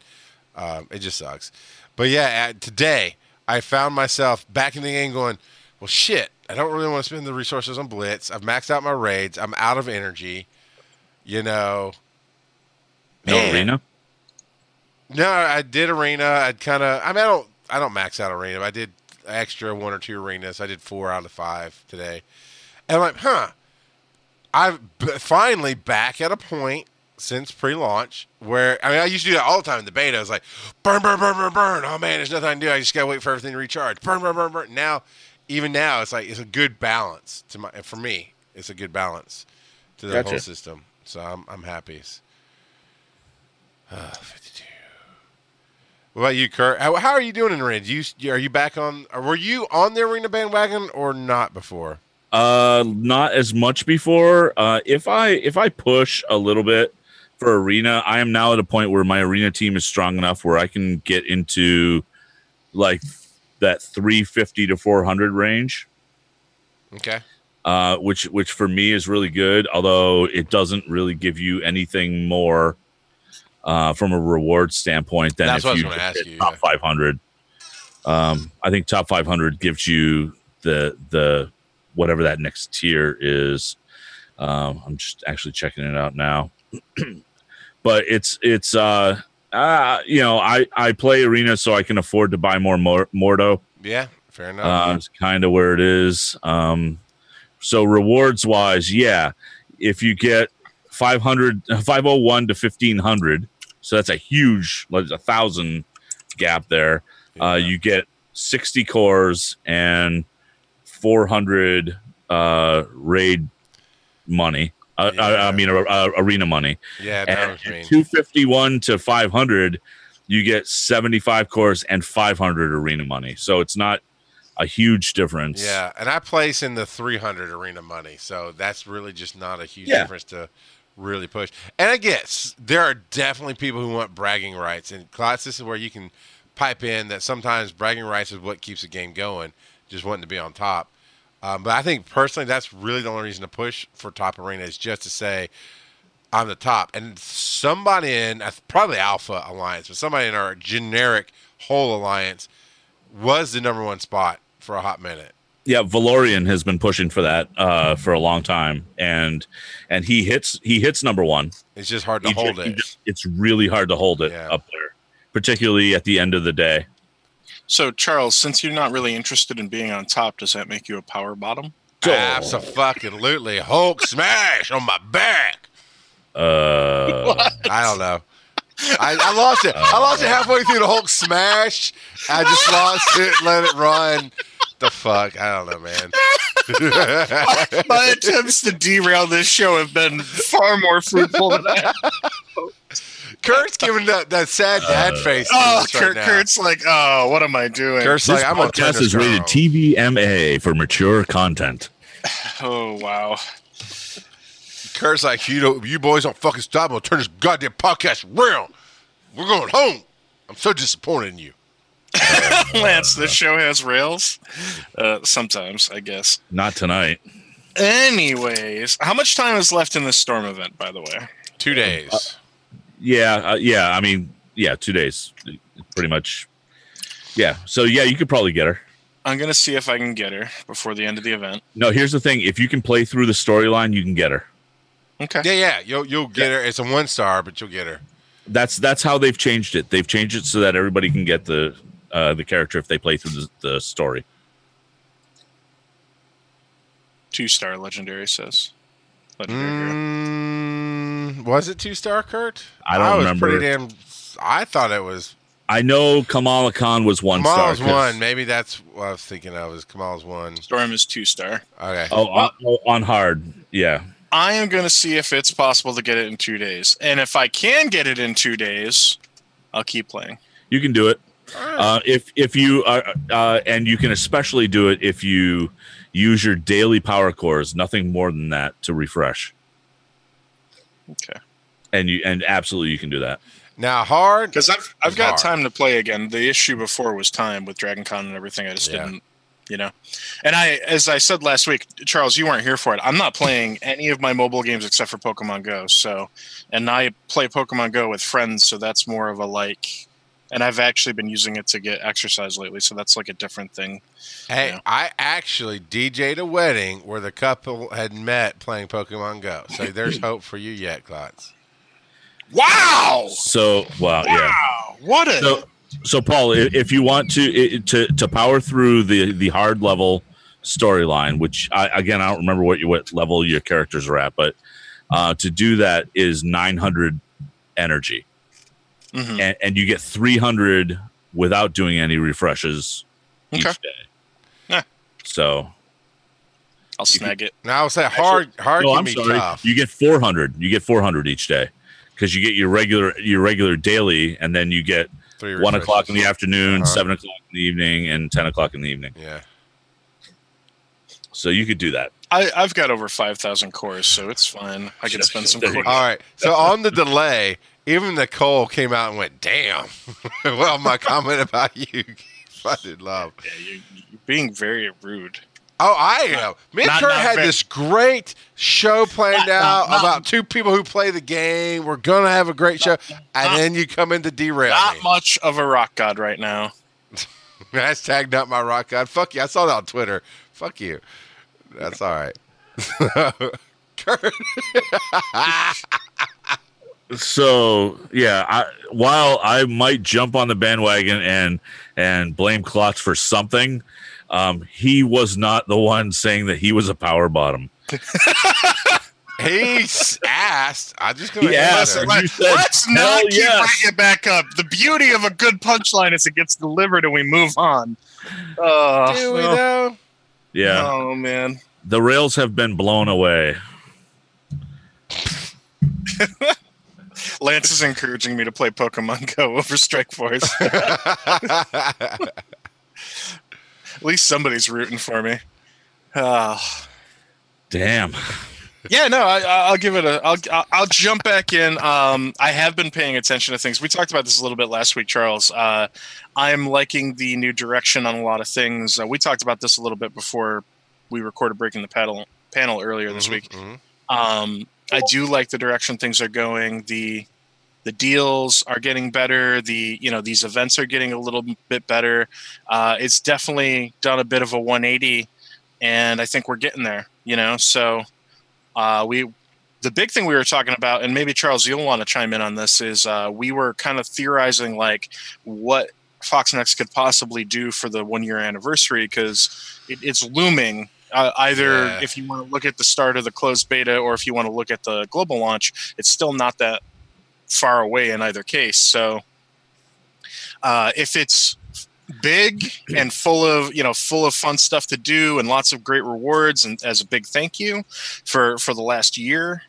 um, it just sucks. But yeah, today I found myself back in the game going, well, shit. I don't really want to spend the resources on Blitz. I've maxed out my raids. I'm out of energy. You know.
No
Man.
arena.
No, I did arena. I'd kind of. I mean, I don't. I don't max out arena. But I did extra one or two arenas. I did four out of five today, and I'm like, huh. I'm b- finally back at a point since pre-launch where I mean I used to do that all the time in the beta. I was like, burn, burn, burn, burn, burn. Oh man, there's nothing I can do. I just gotta wait for everything to recharge. Burn, burn, burn, burn. Now, even now, it's like it's a good balance to my for me. It's a good balance to the
Gotcha.
whole system. So I'm I'm happy. Uh, 52. What about you, Kurt? How, how are you doing in arena? Do you are you back on? Were you on the arena bandwagon or not before?
Uh, not as much before. Uh, if I if I push a little bit for arena, I am now at a point where my arena team is strong enough where I can get into like that 350 to 400 range
Okay.
uh, which which for me is really good. Although it doesn't really give you anything more uh, from a reward standpoint than
That's
if
what I was
you
gonna ask
hit
you,
top
yeah.
500. Um, I think top 500 gives you the the whatever that next tier is. Um, I'm just actually checking it out now, but it's it's uh, uh you know I I play arena so I can afford to buy more Mor- Mordo.
Yeah. Fair enough.
Uh, it's kind of where it is. Um, so rewards wise, yeah, if you get 500, 501 to 1500, so that's a huge, like a thousand gap there. Uh, you get 60 cores and 400 uh, raid money. Uh, I, I mean, uh, uh, arena money.
yeah.
And
was mean.
251 to 500, you get 75 course and 500 arena money. So it's not a huge difference.
Yeah, and I place in the 300 arena money, so that's really just not a huge
Yeah.
difference to really push. And I guess there are definitely people who want bragging rights, and class, this is where you can pipe in that sometimes bragging rights is what keeps the game going, just wanting to be on top. Um, but I think personally, that's really the only reason to push for top arena is just to say I'm the top, and somebody in probably Alpha Alliance, but somebody in our generic whole alliance was the number one spot for a hot minute.
yeah valorian has been pushing for that uh for a long time and and he hits he hits number one
It's just hard to
He
hold
he
it.
ju- it's really hard to hold it
Yeah.
up there particularly at the end of the day
So, Charles, since you're not really interested in being on top, does that make you a power bottom?
Absolutely. Hulk smash on my back.
uh
I don't know. I, I lost it. I lost it halfway through the Hulk smash. I just lost it, let it run. The fuck? I don't know, man.
My attempts to derail this show have been far more fruitful than I.
Kurt's giving that, that sad dad face.
Oh,
us right
Kurt,
now.
Kurt's like, oh, what am I doing?
Kurt's
this
like, I'm gonna
podcast
this
is rated
girl.
tvma for mature content
Oh, wow.
Kurt's like, you know, you boys don't fucking stop. I'm gonna turn this goddamn podcast around. We're going home. I'm so disappointed in you.
Lance, this show has rails. Uh, sometimes, I guess.
not tonight
Anyways, how much time is left in this storm event, by the way?
Two days.
Yeah uh, yeah i mean yeah two days pretty much yeah so yeah you could probably get her
I'm going to see if I can get her before the end of the event.
no here's the thing if you can play through the storyline you can get her
Okay.
Yeah, yeah. You'll you'll get her. It's a one star, but you'll get her.
that's that's how they've changed it. They've changed it so that everybody can get the uh, the character if they play through the, the story.
Two star legendary says. Legendary hero.
Was it two star, Kurt?
I don't I
was
remember.
Pretty damn. I thought it was.
I know Kamala Khan was one
Kamal's
star. 'cause-
one. Maybe that's what I was thinking of. Is Kamal's one?
Storm is two star.
Okay.
Oh, on, oh, on hard, yeah.
I am going to see if it's possible to get it in two days. And if I can get it in two days, I'll keep playing.
You can do it. Uh, if if you are, uh, and you can especially do it if you use your daily power cores, nothing more than that to refresh.
Okay.
And you and absolutely you can do that.
now hard.
Because I've, I've got
hard.
time to play again. The issue before was time with Dragon Con and everything. I just
Yeah.
didn't, you know. And I, as I said last week, Charles, you weren't here for it. I'm not playing any of my mobile games except for Pokemon Go. So, and I play Pokemon Go with friends. So that's more of a like, and I've actually been using it to get exercise lately. So that's like a different thing.
Hey,
Yeah.
I actually DJ'd a wedding where the couple had met playing Pokemon Go. So there's hope for you yet, Klotz.
Wow.
So, wow, yeah.
Wow. What a.
So, so Paul, if you want to i- to to power through the the hard level storyline, which I, again I don't remember what you what level your characters are at, but uh, to do that is 900 energy,
Mhm.
and, and you get 300 without doing any refreshes each day.
Yeah.
So
I'll snag it.
Now I'll say hard, hard
no, I'm sorry.
tough.
You get 400. You get 400 each day because you get your regular your regular daily, and then you get
Three
one o'clock in the afternoon,
Uh-huh.
seven o'clock in the evening, and ten o'clock in the evening.
Yeah.
So you could do that.
I, I've got over 5,000 cores, so it's fine. I can spend some cores.
All right. So on the delay, even Nicole came out and went, "Damn." well, my comment about you Funded love.
Yeah, you're, you're being very rude.
Oh, I am. Me and Kurt had
very-
this great show planned
Not-
out
not- not-
about two people who play the game. We're gonna have a great show, and then you come in to derail
Not
me.
much of a rock god right now.
Hashtag not my rock god. Fuck you. I saw that on Twitter. Fuck you. That's all right. Kurt.
So yeah, I, while I might jump on the bandwagon and and blame Klotz for something, um, he was not the one saying that he was a power bottom.
he asked. I'm just gonna
He asked,
answer.
said,
Let's not keep
yes."
bringing it back up. The beauty of a good punchline is it gets delivered and we move on. Uh,
Do we
well-
though?
Yeah,
Oh man.
the rails have been blown away.
Lance is encouraging me to play Pokemon Go over Strike Force. At least somebody's rooting for me. Oh.
Damn.
yeah, no, I, I'll give it a. I'll I'll- I'll jump back in. Um, I have been paying attention to things. We talked about this a little bit last week, Charles. Uh, I'm liking the new direction on a lot of things. Uh, we talked about this a little bit before we recorded breaking the panel panel earlier this
Mhm,
week.
mhm.
Um, I do like the direction things are going. The the deals are getting better. The you know these events are getting a little bit better. Uh, it's definitely done a bit of a 180, and I think we're getting there. You know, so uh, we the big thing we were talking about, and maybe Charles, you'll want to chime in on this, is uh, we were kind of theorizing like what Fox Next could possibly do for the one year anniversary because it, it's looming. Uh, either
Yeah.
if you want to look at the start of the closed beta or if you want to look at the global launch, it's still not that far away in either case. So uh, if it's big and full of you know full of fun stuff to do and lots of great rewards and as a big thank you for for the last year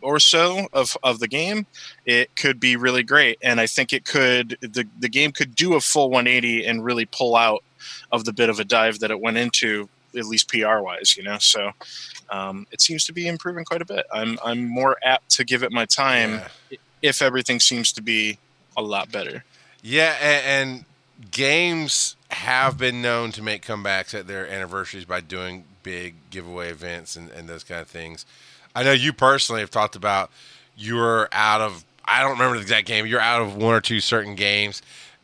or so of of the game it could be really great and i think it could the the game could do a full 180 and really pull out of the bit of a dive that it went into at least pr wise you know so um, it seems to be improving quite a bit i'm i'm more apt to give it my time
Yeah.
if everything seems to be a lot better
Yeah, and, and games have been known to make comebacks at their anniversaries by doing big giveaway events and, and those kind of things. I know you personally have talked about you were out of I don't remember the exact game. You're out of one or two certain games,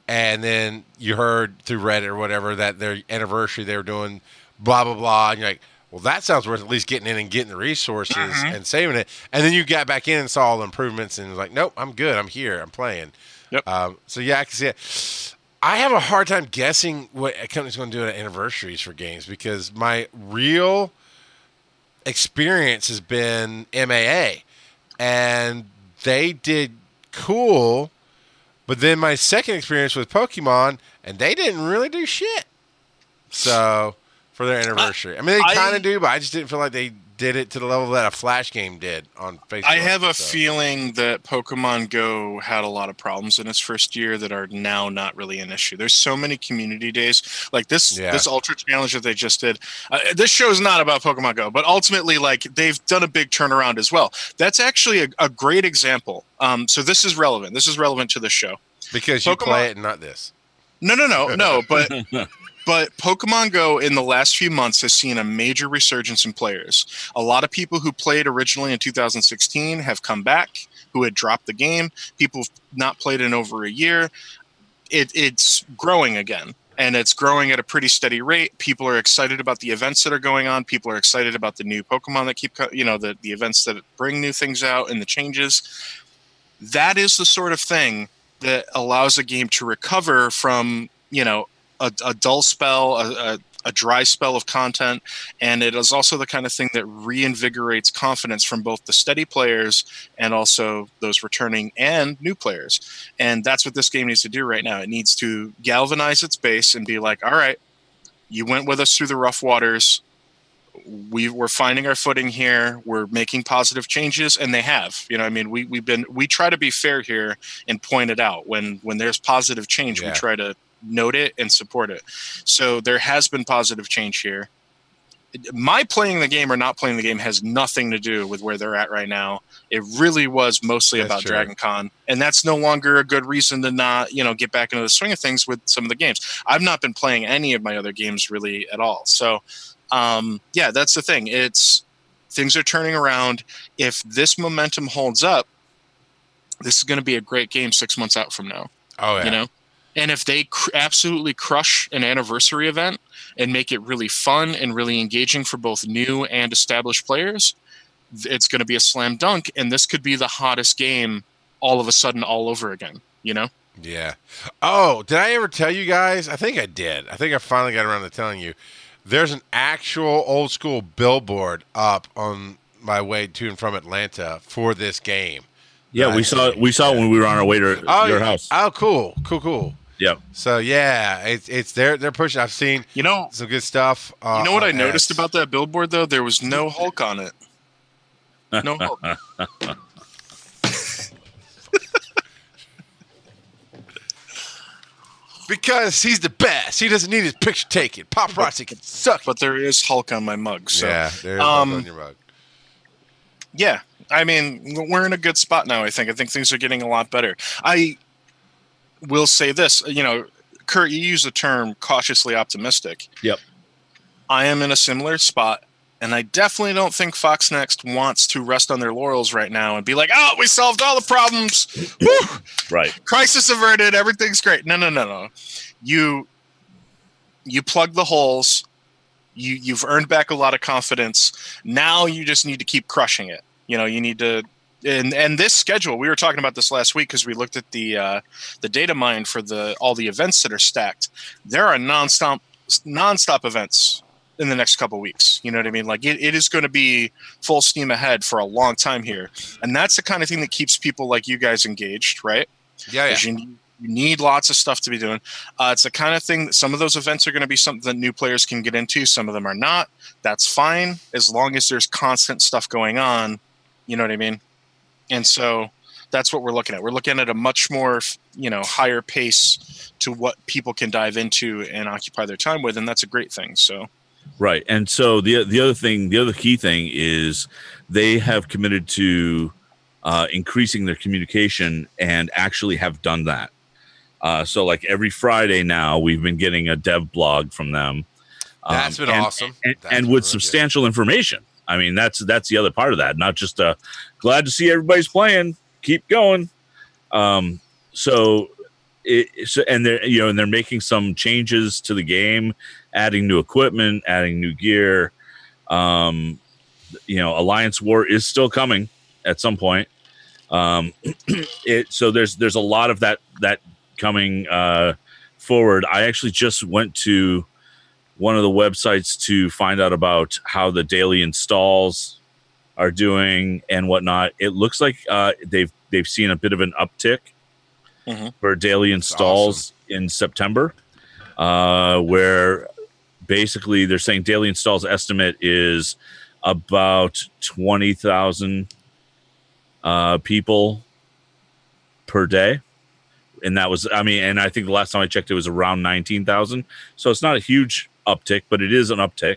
and then you heard through Reddit or whatever that their anniversary they were doing blah blah blah, and you're like, well, that sounds worth at least getting in and getting the resources and saving it. And then you got back in and saw all the improvements and was like, nope, I'm good. I'm here. I'm playing.
Yep.
Um, so yeah, I can see it. I have a hard time guessing what a company's going to do at anniversaries for games because my real experience has been MAA, and they did cool. But then my second experience with Pokemon, and they didn't really do shit. So for their anniversary, I mean, they kind of do, but I just didn't feel like they did it to the level that a Flash game did on Facebook.
I have a
so.
feeling that Pokemon Go had a lot of problems in its first year that are now not really an issue. There's so many community days like this.
Yeah.
This Ultra Challenge that they just did. Uh, this show is not about Pokemon Go, but ultimately, like they've done a big turnaround as well. That's actually a, a great example. Um, so this is relevant. This is relevant to the show.
because you
Pokemon-
play it and not this.
No, no, no, no. But but Pokemon Go in the last few months has seen a major resurgence in players. A lot of people who played originally in 2016 have come back, who had dropped the game. People who've not played in over a year. It, it's growing again. And it's growing at a pretty steady rate. People are excited about the events that are going on. People are excited about the new Pokemon that keep, you know, the, the events that bring new things out and the changes. That is the sort of thing that allows a game to recover from you know a, a dull spell a, a, a dry spell of content and it is also the kind of thing that reinvigorates confidence from both the steady players and also those returning and new players. And that's what this game needs to do right now. It needs to galvanize its base and be like all right you went with us through the rough waters. We we're finding our footing here. We're making positive changes and they have. You know i mean we, we've been we try to be fair here and point it out. When when there's positive change we try to note it and support it so there has been positive change here my playing the game or not playing the game has nothing to do with where they're at right now. It really was mostly
That's
about
true.
Dragon Con, and that's no longer a good reason to not, you know, get back into the swing of things with some of the games. I've not been playing any of my other games really at all. So, um, yeah, that's the thing. It's things are turning around. If this momentum holds up, this is going to be a great game six months out from now
Oh yeah.
you know and if they cr- absolutely crush an anniversary event and make it really fun and really engaging for both new and established players it's going to be a slam dunk and this could be the hottest game all of a sudden all over again you know
Yeah. Oh, did I ever tell you guys? I think I did. I think I finally got around to telling you. There's an actual old school billboard up on my way to and from Atlanta for this game.
Yeah, we
Nice.
saw we saw it when we were on our way to
Oh,
your house.
Oh, cool, cool, cool.
Yep.
So yeah, it's it's they're they're pushing. I've seen
you know
some good stuff. Uh,
you know what
on
i noticed
ads.
about that billboard though there was no hulk on it no hulk
because he's the best. He doesn't need his picture taken. Paparazzi can suck.
but there is hulk on my mug so
yeah, there's
um,
on your mug.
yeah i mean we're in a good spot now i think i think things are getting a lot better i will say this uh, you know kurt you use the term cautiously optimistic.
Yep.
i am in a similar spot and i definitely don't think fox next wants to rest on their laurels right now and be like oh we solved all the problems!
Right.
crisis averted everything's great. No no no no. You you plug the holes. You you've earned back a lot of confidence. Now you just need to keep crushing it. You know you need to and and this schedule we were talking about this last week because we looked at the uh, the data mine for the all the events that are stacked there are nonstop nonstop events in the next couple weeks you know what i mean like it, it is going to be full steam ahead for a long time here and that's the kind of thing that keeps people like you guys engaged right
Yeah, yeah.
you, need, you need lots of stuff to be doing. Uh, it's the kind of thing that some of those events are going to be something that new players can get into. Some of them are not. That's fine as long as there's constant stuff going on. You know what I mean? And so that's what we're looking at. We're looking at a much more, you know, higher pace to what people can dive into and occupy their time with, and that's a great thing. So
Right. And so the the other thing, the other key thing is they have committed to uh, increasing their communication and actually have done that. Uh, so like every Friday now, we've been getting a dev blog from them. Um,
That's been
and-
awesome.
and,
That's
and with
really good.
substantial information. I mean, that's that's the other part of that. Not just uh, glad to see everybody's playing. Keep going. Um, so, it, so and they're you know and they're making some changes to the game, adding new equipment, adding new gear. Um, you know, Alliance War is still coming at some point. Um, it so there's there's a lot of that that coming uh, forward. I actually just went to one of the websites to find out about how the daily installs are doing and whatnot. It looks like uh, they've they've seen a bit of an uptick
Mhm.
for daily installs in September, uh, where basically they're saying daily installs estimate is about twenty thousand uh, people per day and that was i mean and i think the last time i checked it was around 19000 so it's not a huge uptick but it is an uptick.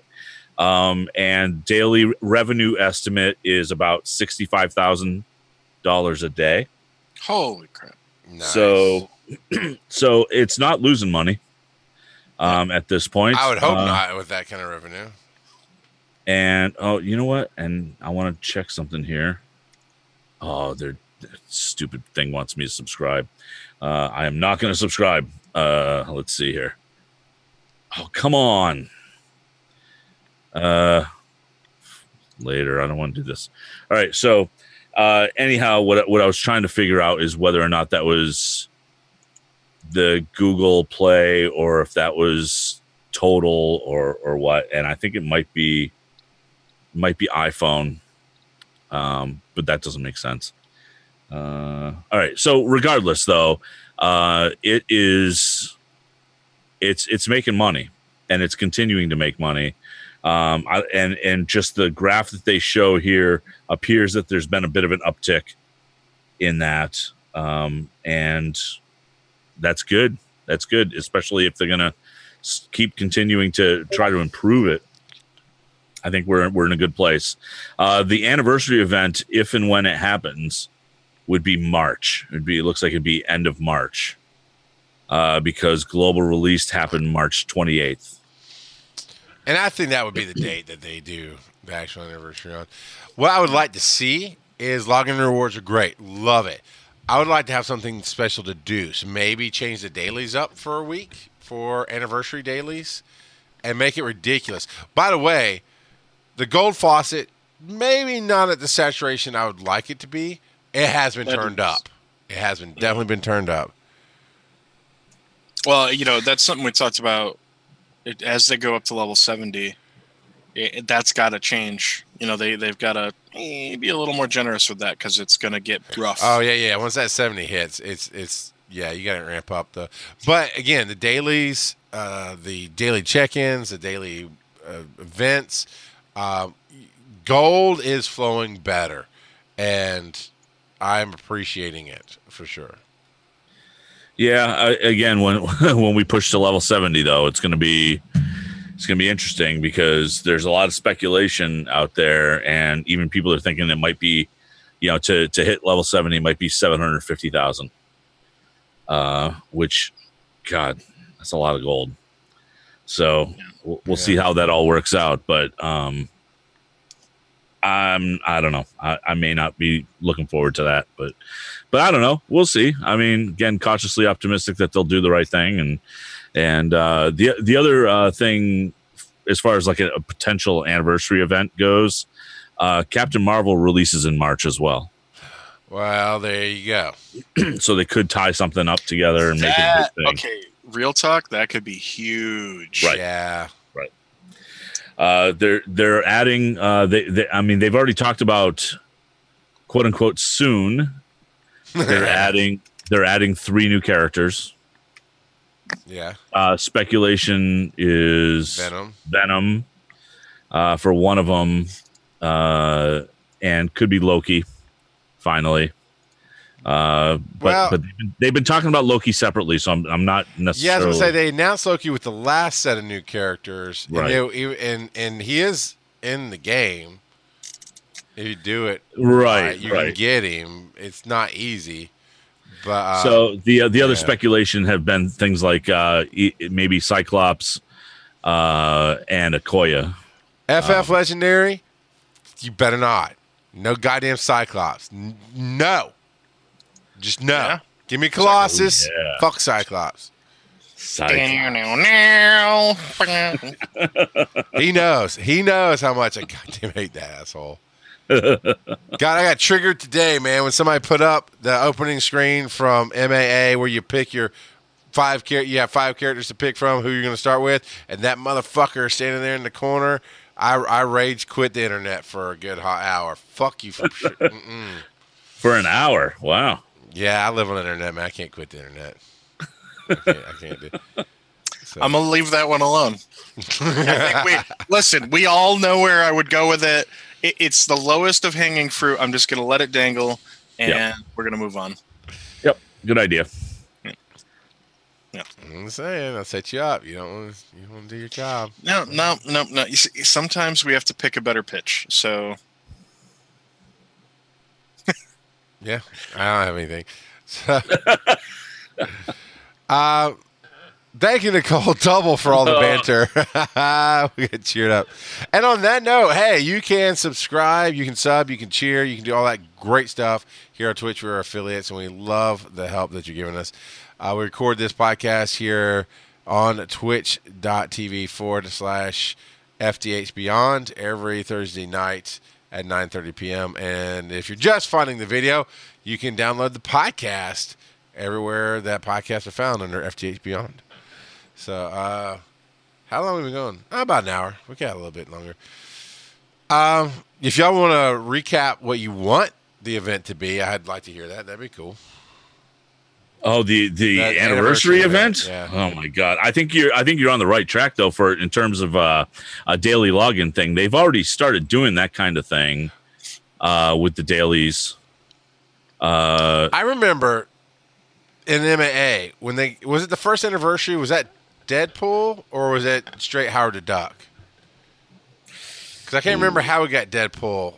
Um, and daily revenue estimate is about $65000 a day.
Holy crap!
Nice.
so so it's not losing money um, at this point.
I would hope
Uh,
not with that kind of revenue.
and oh you know what? And i want to check something here. Oh their their stupid thing wants me to subscribe. Uh, i am not going to subscribe. Uh, let's see here oh come on. Uh, later i don't want to do this. All right so uh, anyhow what, what i was trying to figure out is whether or not that was the google play or if that was total or or what and i think it might be might be iphone um but that doesn't make sense. Uh all right so regardless though uh it is it's it's making money and it's continuing to make money. Um I, and and just the graph that they show here appears that there's been a bit of an uptick in that. Um and that's good. That's good especially if they're gonna keep continuing to try to improve it. I think we're we're in a good place. Uh, the anniversary event, if and when it happens, would be March. It'd be it looks like it'd be end of March, uh, because global release happened March 28th.
And I think that would be the date that they do the actual anniversary on. What I would like to see is login rewards are great. Love it. I would like to have something special to do. So maybe change the dailies up for a week for anniversary dailies and make it ridiculous. By the way, the gold faucet, maybe not at the saturation I would like it to be. It has been
That
turned
is-
up. It has been definitely been turned up.
Well, you know, that's something we talked about. It, as they go up to level 70, it, that's got to change. You know, they, they've got to be a little more generous with that because it's going to get rough.
Oh yeah, yeah. Once that seventy hits, it's it's yeah, you got to ramp up the. But again, the dailies, uh, the daily check-ins, the daily uh, events, uh, gold is flowing better, and I'm appreciating it for sure.
Yeah, I, again, when when we push to level seventy, though, it's going to be it's going to be interesting because there's a lot of speculation out there, and even people are thinking it might be, you know, to to hit level seventy might be seven hundred fifty thousand, uh, which, God, that's a lot of gold. So we'll, we'll see how that all works out, but um, I'm I don't know. I, I may not be looking forward to that, but but I don't know. We'll see. I mean, again, cautiously optimistic that they'll do the right thing, and and uh, the the other uh, thing, as far as like a, a potential anniversary event goes, uh, Captain Marvel releases in March as well,
Well, there you go.
so they could tie something up together and make it a thing.
okay, real talk, that could be huge.
Right.
Yeah. Right.
Uh, they're they're adding. Uh, they, they I mean, they've already talked about quote unquote soon. They're adding they're adding three new characters.
yeah.
Uh, speculation is
Venom.
Venom uh, for one of them, uh, and could be Loki. Finally, uh, but
Well-
but they've been, they've been talking about Loki separately, so I'm I'm not necessarily.
Yeah, I was gonna say they announced Loki with the last set of new characters,
Right.
and, they, and and he is in the game. If you do it
right,
you
right.
can get him. It's not easy, but uh,
so the uh, the other
yeah.
speculation have been things like uh, e- maybe Cyclops uh, and Akoya.
FF Legendary, you better not. No goddamn Cyclops. N- no, just no.
Yeah.
Give me Colossus.
yeah.
Fuck Cyclops.
Cyclops.
He knows. He knows how much I goddamn hate that asshole. God, I got triggered today, man, when somebody put up the opening screen from MAA where you pick your five char- you have five characters to pick from who you're going to start with, and that motherfucker standing there in the corner. I, I rage quit the internet for a good hot hour. Fuck you for sure.
For an hour. Wow.
Yeah, I live on the internet, man. I can't quit the internet. I can't, I can't do. So.
I'm gonna leave that one alone. I think we listen. We all know where I would go with it. It. It's the lowest of hanging fruit. I'm just gonna let it dangle, and
Yep.
we're gonna move on.
Yep. Good idea. Yeah.
I'm saying, I'll set you up. You don't want to. You want to do your job.
No, no, no, no. You see, sometimes we have to pick a better pitch. So
Yeah, I don't have anything. So, uh, thank you, Nicole Double, for all the banter. we get cheered up. And on that note, hey, you can subscribe, you can sub, you can cheer, you can do all that great stuff here on Twitch. We're affiliates, and we love the help that you're giving us. Uh, we record this podcast here on twitch.tv forward slash FTH Beyond every Thursday night at 9.30 p.m. And if you're just finding the video, you can download the podcast everywhere that podcasts are found under FTH Beyond. So, uh, how long have we been going? Uh, about an hour. We got a little bit longer. Um, if y'all want to recap what you want the event to be, I'd like to hear that. That'd be cool.
Oh, the the
That
anniversary,
anniversary
event.
event, yeah.
Oh my god! I think you're I think you're on the right track though for in terms of uh, a daily login thing. They've already started doing that kind of thing uh, with the dailies. Uh,
I remember in MAA when they was it the first anniversary? Was that Deadpool or was it straight Howard the Duck? because I can't remember how we got Deadpool.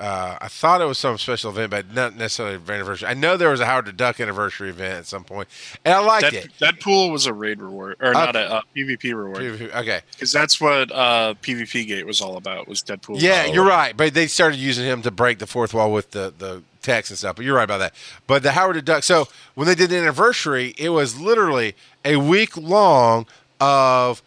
Uh, I thought it was some special event, but not necessarily an anniversary. I know there was a Howard the Duck anniversary event at some point, and I liked
Dead,
it.
Deadpool was a raid reward, or not a uh, PvP reward,
Okay,
because that's what uh, PvP Gate was all about. Was Deadpool?
yeah, you're right. But they started using him to break the fourth wall with the the text and stuff. But you're right about that. But the Howard the Duck. So when they did the anniversary, it was literally a week long of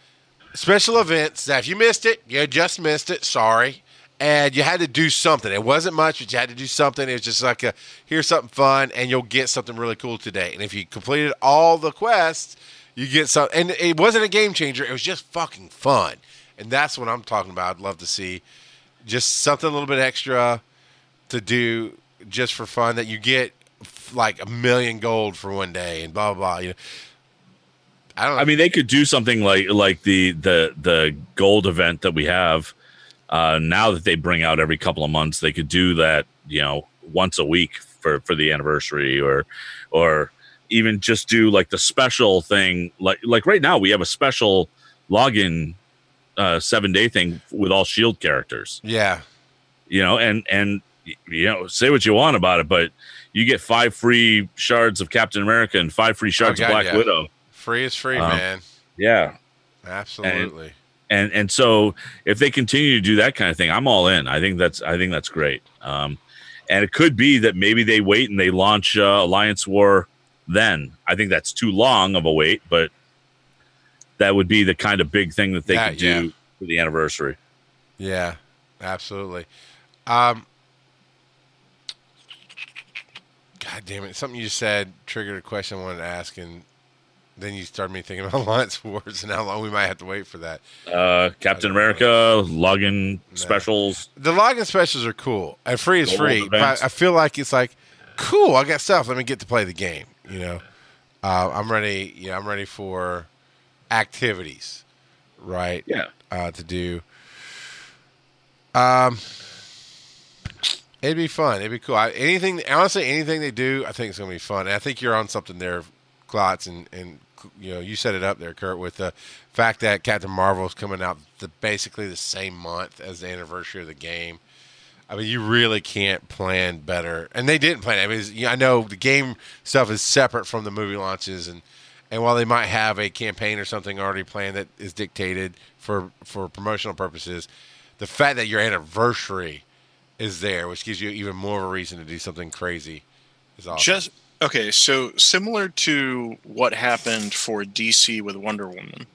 special events. Now, if you missed it, you just missed it. Sorry. And you had to do something. It wasn't much, but you had to do something. It was just like a here's something fun, and you'll get something really cool today. And if you completed all the quests, you get some. And it wasn't a game changer. It was just fucking fun. And that's what I'm talking about. I'd love to see just something a little bit extra to do just for fun that you get like a million gold for one day and blah blah. blah you know, I don't. Know.
I mean, they could do something like like the the the gold event that we have uh, now that they bring out every couple of months. They could do that, you know, once a week for for the anniversary, or or even just do like the special thing. Like like right now, we have a special login uh, seven day thing with all Shield characters.
yeah,
You know, and and you know, say what you want about it, but you get five free shards of Captain America and five free shards
God,
of Black
yeah.
Widow.
free is free,
Um,
man.
Yeah,
Absolutely.
and and so if they continue to do that kind of thing, I'm all in. I think that's I think that's great. Um, and it could be that maybe they wait and they launch uh, Alliance War then. I think that's too long of a wait, but that would be the kind of big thing that they
Yeah,
could do
yeah.
for the anniversary.
Yeah, absolutely. Um, God damn it! Something you said triggered a question I wanted to ask, and then you started me thinking about Alliance Wars and how long we might have to wait for that.
Uh, Captain America login specials.
The login specials are cool, and free is free. But. I feel like it's like, cool. I got stuff. Let me get to play the game. You know, uh, I'm ready. You know, I'm ready for activities, right?
Yeah.
uh, to do. Um, it'd be fun. It'd be cool. I, anything, honestly, anything they do, I think it's gonna be fun. And I think you're on something there, Klotz, and and you know you set it up there, Kurt, with the fact that Captain Marvel is coming out the basically the same month as the anniversary of the game. I mean, you really can't plan better, and they didn't plan. it. I mean, I know the game stuff is separate from the movie launches, and and while they might have a campaign or something already planned that is dictated for for promotional purposes, the fact that your anniversary is there, which gives you even more of a reason to do something crazy, is awesome.
Just okay. So similar to what happened for DC with Wonder Woman,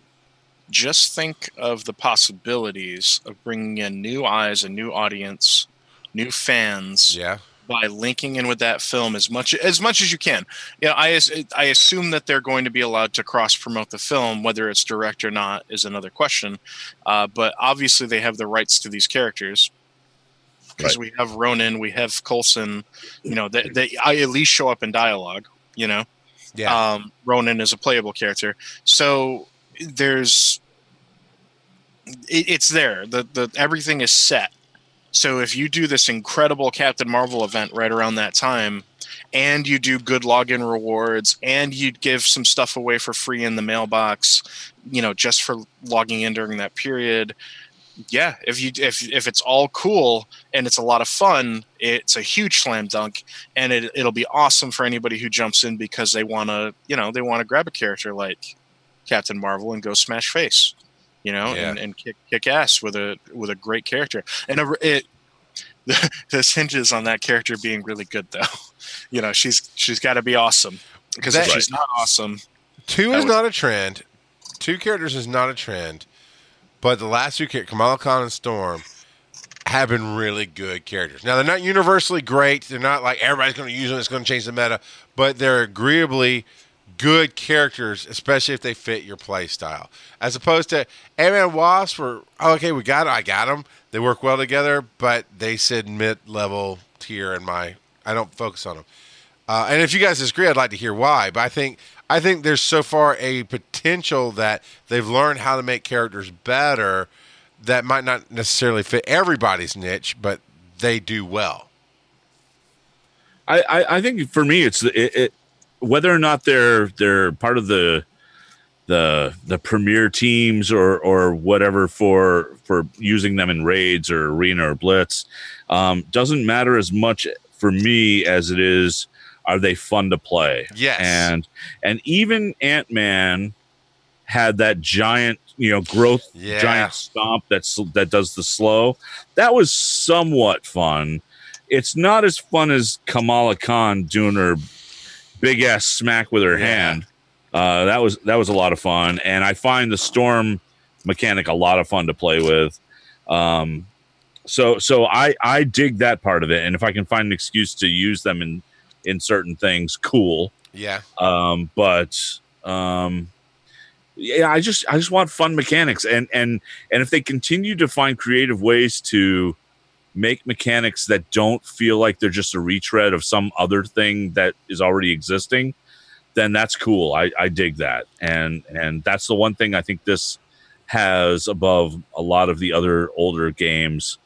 just think of the possibilities of bringing in new eyes, a new audience, new fans
yeah,
by linking in with that film as much as much as you can. You know, I I assume that they're going to be allowed to cross promote the film, whether it's direct or not is another question. Uh, but obviously, they have the rights to these characters because we have Ronan, we have Coulson. You know, they, they I at least show up in dialogue. You know,
yeah,
um, Ronan is a playable character, so there's it, it's there. The the everything is set. So if you do this incredible Captain Marvel event right around that time, and you do good login rewards, and you give some stuff away for free in the mailbox, you know, just for logging in during that period. Yeah, if you if if it's all cool and it's a lot of fun, it's a huge slam dunk, and it it'll be awesome for anybody who jumps in because they want to, you know, they want to grab a character like Captain Marvel and go smash face, you know,
Yeah.
and, and kick kick ass with a with a great character. And a, it this hinges on that character being really good though. You know, she's she's got to be awesome because if
That-
she's not awesome,
Two is
was-
not a trend. Two characters is not a trend. But the last two characters, Kamala Khan and Storm, have been really good characters. Now they're not universally great. They're not like everybody's going to use them. It's going to change the meta. But they're agreeably good characters, especially if they fit your play style. As opposed to Ant-Man and Wasp, were oh, okay, we got, I got them. They work well together, but they sit mid-level tier in my. I don't focus on them. Uh, and if you guys disagree, I'd like to hear why. But I think I think there's so far a potential that they've learned how to make characters better that might not necessarily fit everybody's niche, but they do well.
I, I, I think for me, it's it, it, whether or not they're they're part of the the the premier teams or or whatever for for using them in raids or arena or blitz um, doesn't matter as much for me as it is are they fun to play?
Yes.
and and even ant-man had that giant you know growth
Yeah.
giant stomp that's that does the slow. That was somewhat fun. It's not as fun as kamala khan doing her big ass smack with her
Yeah.
hand. Uh, that was that was a lot of fun. And i find the storm mechanic a lot of fun to play with. Um, so so i i dig that part of it. And if i can find an excuse to use them in in certain things cool.
Yeah.
um but um yeah i just i just want fun mechanics. And and and if they continue to find creative ways to make mechanics that don't feel like they're just a retread of some other thing that is already existing then that's cool. I i dig that. And and that's the one thing i think this has above a lot of the other older games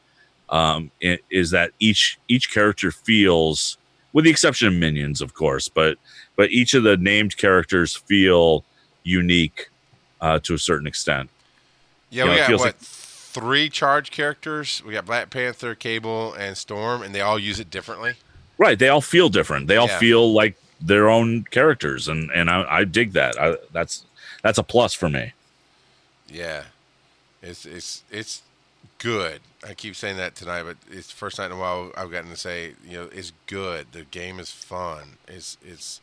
um is that each each character feels with the exception of minions of course but but each of the named characters feel unique uh, to a certain extent.
Yeah,
You know,
we got what
like-
three charge characters. We got Black Panther, Cable, and Storm, and they all use it differently.
Right? They all feel different. They all
Yeah.
feel like their own characters, and and I, I dig that. I, that's that's a plus for me.
Yeah, it's it's it's good. I keep saying that tonight, but it's the first night in a while I've gotten to say, you know, it's good. The game is fun. It's it's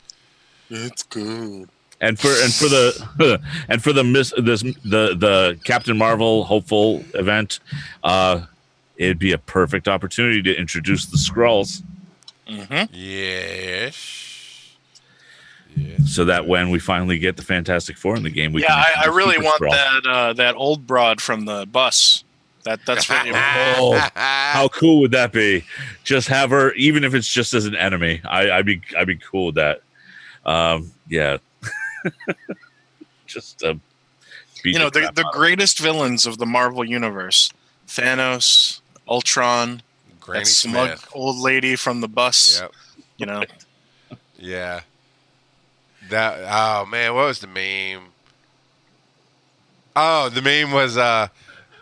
It's good.
And for and for the and for the miss this the the Captain Marvel hopeful event, uh, it'd be a perfect opportunity to introduce the Skrulls,
hmm
yes, yes.
so that when we finally get the Fantastic Four in the game, we
Yeah,
can
I, I really want
Skrull.
that uh, that old broad from the bus. That that's really
Oh, How cool would that be? Just have her, even if it's just as an enemy. I, I'd be, I'd be cool with that. Um, yeah. just uh,
you know the,
crap
the greatest villains of the Marvel universe: Thanos, Ultron,
Granny
that smug
Smith.
old lady from the bus.
Yep.
You know,
Yeah. That oh man, what was the meme? Oh, the meme was uh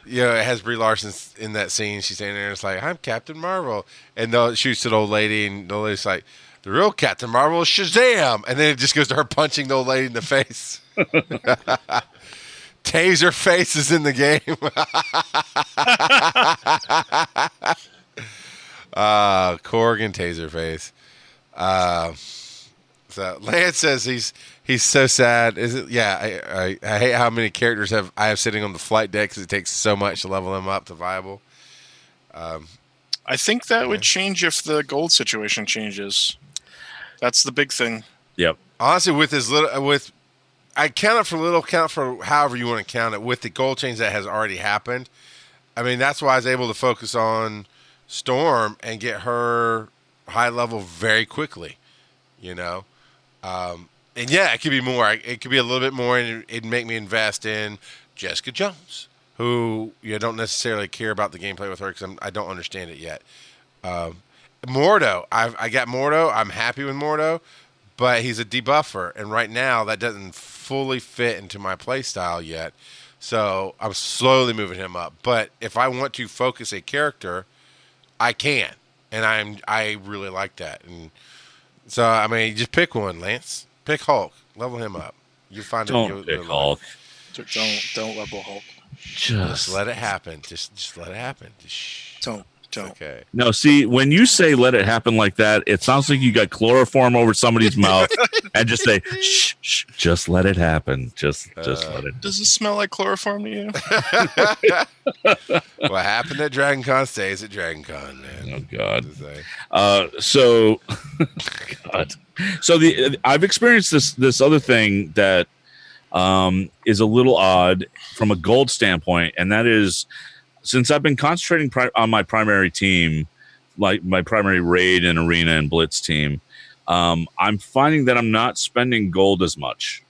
you know, it has Brie Larson in that scene. She's standing there and it's like, I'm Captain Marvel. And the shoots an old lady and the lady's like, the real Captain Marvel is Shazam. And then it just goes to her punching the old lady in the face. Taserface is in the game. uh Corgan Taserface. Uh, so Lance says he's he's so sad. Is it? Yeah, I, I, I hate how many characters have I have sitting on the flight deck because it takes so much to level them up to viable.
I think that would change if the gold situation changes. That's the big thing.
Yep.
Honestly, with as little with, I count it for little, count for however you want to count it. With the gold change that has already happened, I mean that's why I was able to focus on Storm and get her high level very quickly. You know, um, and yeah, it could be more. It could be a little bit more, and it'd make me invest in Jessica Jones, who you know, don't necessarily care about the gameplay with her because I don't understand it yet. Um, Mordo, I've, I got Mordo. I'm happy with Mordo, but he's a debuffer, and right now that doesn't fully fit into my play style yet. So I'm slowly moving him up. But if I want to focus a character, I can, and I'm I really like that. And so I mean, just pick one, Lance. Pick Hulk. Level him up. You find it.
Don't
you'll-
pick
you'll-
Hulk.
Don't don't level Hulk.
Just let it happen. Just just let it happen. Just shh.
Don't
It's
don't.
okay.
No, see, when you say let it happen like that, it sounds like you got chloroform over somebody's mouth and just say, shh, shh, just let it happen. Just, just
Uh,
let it.
Does it smell like chloroform to you?
what happened at Dragon Con stays at Dragon Con, man.
Oh, God. Uh, so, God. So the I've experienced this this other thing that um, is a little odd from a gold standpoint, and that is since I've been concentrating pri- on my primary team, like my primary raid and arena and blitz team, um, I'm finding that I'm not spending gold as much.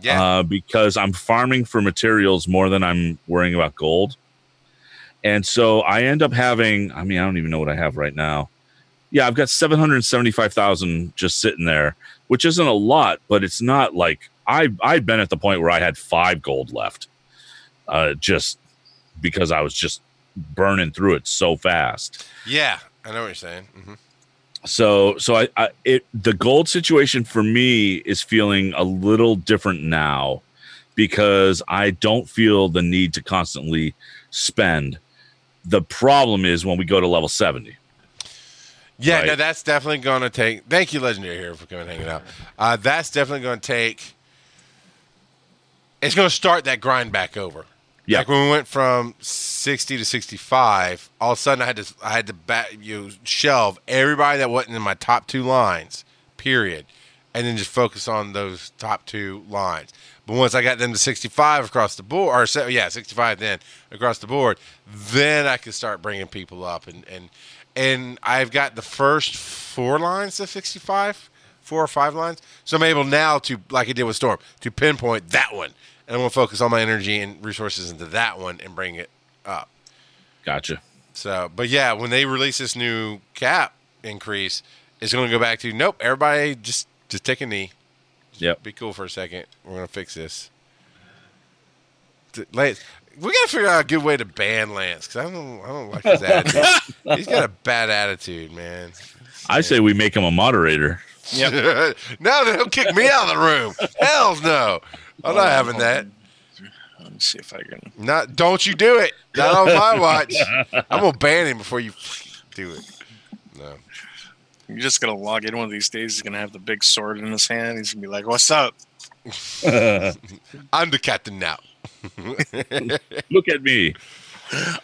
Yeah.
uh, because I'm farming for materials more than I'm worrying about gold. And so I end up having, I mean, I don't even know what I have right now. Yeah, I've got 775,000 just sitting there, which isn't a lot, but it's not like I I'd been at the point where I had five gold left, uh, just because I was just burning through it so fast.
Yeah, I know what you're saying. hmm
So so I, I it the gold situation for me is feeling a little different now because I don't feel the need to constantly spend. The problem is when we go to level 70.
Yeah,
Right.
no, that's definitely going to take. Thank you, Legendary, here for coming and hanging out. Uh, that's definitely going to take. It's going to start that grind back over.
Yeah.
Like when we went from sixty to sixty-five, all of a sudden I had to I had to back, you know, shelve everybody that wasn't in my top two lines, period, and then just focus on those top two lines. But once I got them to sixty-five across the board, or yeah, sixty-five then across the board, then I could start bringing people up, and and and I've got the first four lines to sixty-five, four or five lines, so I'm able now to, like I did with Storm, to pinpoint that one, and I'm gonna focus all my energy and resources into that one and bring it up.
Gotcha.
So, but yeah, when they release this new cap increase, it's going to go back to nope. Everybody just just take a knee.
Yep.
Be cool for a second. We're going to fix this. Lance, we got to figure out a good way to ban Lance because I don't I don't like his attitude. He's got a bad attitude, man.
I say we make him a moderator.
Yep.
no, they'll kick me out of the room. Hell no. I'm not having that.
Let me see if I can.
Not don't you do it. Not on my watch. I'm gonna ban him before you do it. No.
You're just gonna log in one of these days. He's gonna have the big sword in his hand. He's gonna be like, "What's up?"
I'm the captain now.
Look at me.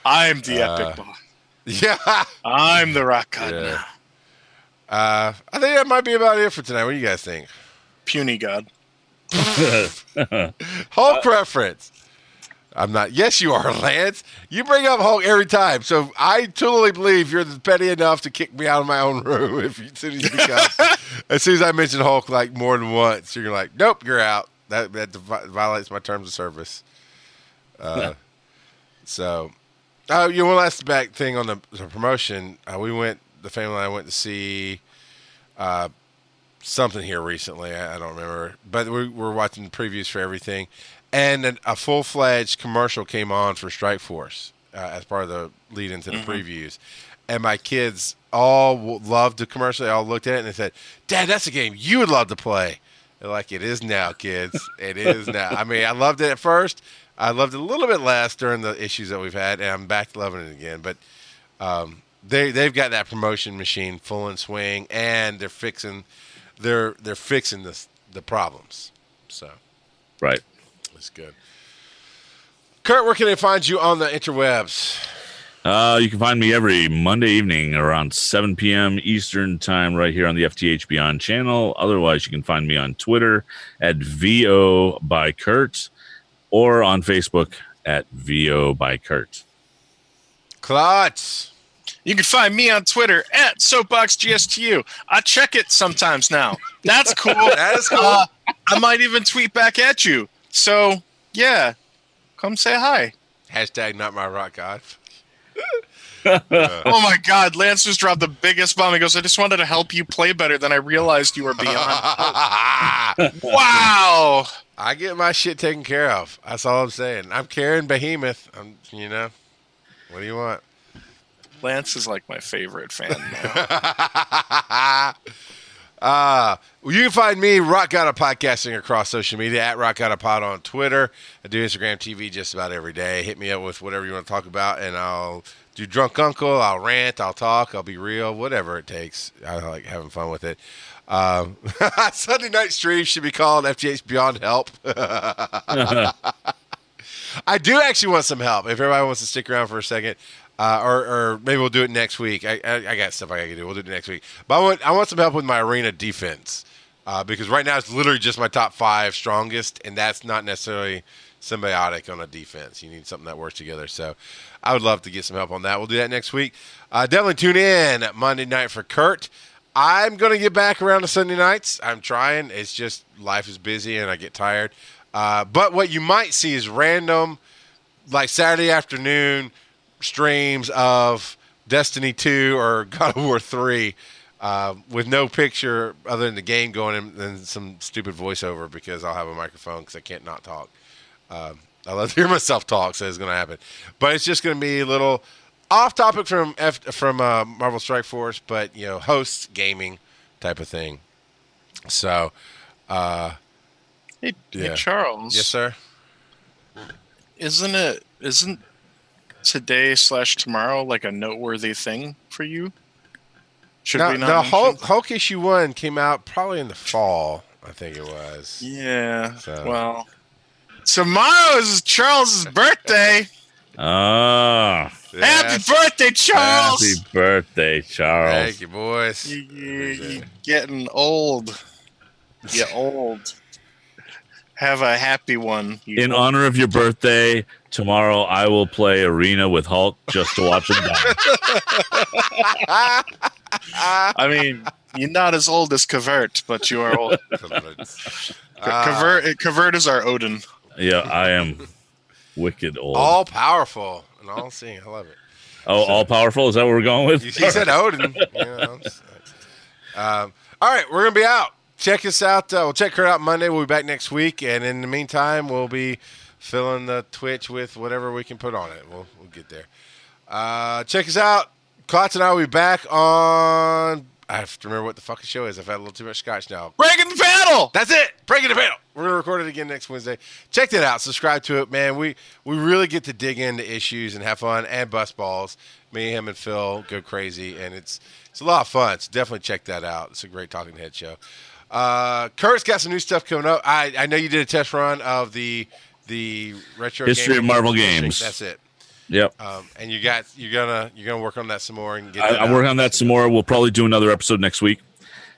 I'm the
Uh,
epic boss.
Yeah.
I'm the rock god
Yeah.
now.
Uh, I think that might be about it for tonight. What do you guys think?
Puny god.
Hulk reference. I'm not. Yes, you are, Lance. You bring up Hulk every time, so I totally believe you're petty enough to kick me out of my own room if you, as soon as you become. as soon as I mention Hulk like more than once, you're like, nope, you're out. That that violates my terms of service. Uh, so, oh, you know, one last back thing on the, the promotion. Uh, we went, the family I went to see uh, something here recently. I, I don't remember, but we were watching previews for everything, and an, a full fledged commercial came on for Strike Force uh, as part of the lead into the previews, and my kids all w- loved the commercial. They all looked at it and they said, "Dad, that's a game you would love to play." They're like, "It is now, kids. it is now." I mean, I loved it at first. I loved it a little bit less during the issues that we've had, and I'm back loving it again. But um, they they've got that promotion machine full in swing, and they're fixing they're they're fixing the the problems. So
Right.
that's good. Kurt, where can they find you on the interwebs?
Uh, you can find me every Monday evening around 7 p.m. Eastern time right here on the FTH Beyond channel. Otherwise, you can find me on Twitter at VO by Kurt or on Facebook at VO by Kurt.
Klotz.
You can find me on Twitter at SoapboxGSTU. I check it sometimes now. That's cool.
That is cool.
Uh, I might even tweet back at you. So yeah, come say hi.
Hashtag not my rock god.
Oh my God, Lance just dropped the biggest bomb. He goes, "I just wanted to help you play better than I realized you were beyond." Wow.
I get my shit taken care of. That's all I'm saying. I'm carrying Behemoth. I'm, you know, what do you want?
Lance is like my favorite fan now.
uh, you can find me, Rock Out of Podcasting, across social media at Rock Out of Pod on Twitter. I do Instagram TV just about every day. Hit me up with whatever you want to talk about, and I'll do Drunk Uncle. I'll rant. I'll talk. I'll be real. Whatever it takes. I like having fun with it. Um, Sunday night stream should be called FTH Beyond Help. I do actually want some help. If everybody wants to stick around for a second, uh, or, or maybe we'll do it next week. I, I, I got stuff I got to do. We'll do it next week. But I want I want some help with my arena defense uh, because right now it's literally just my top five strongest, and that's not necessarily symbiotic on a defense. You need something that works together. So I would love to get some help on that. We'll do that next week. Uh, definitely tune in Monday night for Kurt. I'm going to get back around to Sunday nights. I'm trying. It's just life is busy and I get tired. Uh, but what you might see is random, like Saturday afternoon streams of Destiny 2 or God of War 3 uh, with no picture other than the game going and then some stupid voiceover because I'll have a microphone because I can't not talk. Um, I love to hear myself talk, so it's going to happen. But it's just going to be a little off topic from F, from uh, Marvel Strike Force, but you know, hosts gaming type of thing. So, uh,
Hey,
Yeah.
hey Charles.
yes, sir.
Isn't it? Isn't today slash tomorrow like a noteworthy thing for you? Should
Now,
we not?
the
mention?
Hulk, Hulk issue one came out probably in the fall. I think it was.
Yeah.
So-
Well, tomorrow is Charles's birthday.
Ah,
Happy
Yes.
birthday, Charles!
happy birthday, Charles.
Thank you, boys.
You, you, you
it.
getting old. You're old. Have a happy one. you
In
old-
honor of your birthday, tomorrow I will play Arena with Hulk just to watch him die.
I mean, you're not as old as Cavert, but you are old.
Ah,
Cavert, Cavert is our Odin.
Yeah, I am wicked old.
all powerful and all seeing. I love it.
oh, all powerful? Is that what we're going with?
You, you said Odin. You know, um, all right, we're gonna be out. Check us out. Uh, we'll check her out Monday. We'll be back next week, and in the meantime, we'll be filling the Twitch with whatever we can put on it. We'll we'll get there. Uh, check us out. Klotz and I will be back on. I have to remember what the fucking show is. I've had a little too much scotch now.
Breaking the panel!
That's it. Breaking the panel. We're gonna record it again next Wednesday. Check that out. Subscribe to it, man. We we really get to dig into issues and have fun and bust balls. Me, him, and Phil go crazy, and it's it's a lot of fun. So definitely check that out. It's a great talking head show. Uh, Kurt's got some new stuff coming up. I I know you did a test run of the the retro
History of Marvel games.
That's it.
Yep.
Um, and you got you're gonna you're gonna work on that some more and get.
I,
out.
working on that some more. We'll probably do another episode next week,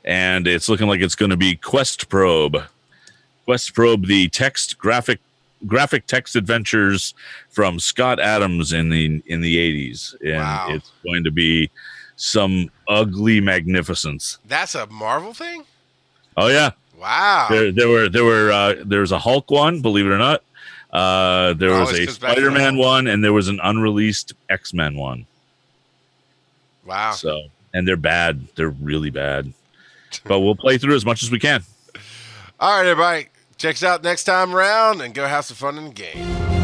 and it's looking like it's going to be Questprobe. Quest Probe, the text graphic graphic text adventures from Scott Adams in the in the 80s, and
Wow.
it's going to be some ugly magnificence.
That's a Marvel thing.
Oh yeah,
Wow.
there there were there were uh, there was a Hulk one, believe it or not. Uh, there was a
to
Spider-Man one, and there was an unreleased X-Men one.
wow.
So, and they're bad. They're really bad. But we'll play through as much as we can.
All right, everybody. Check us out next time around and go have some fun in the game.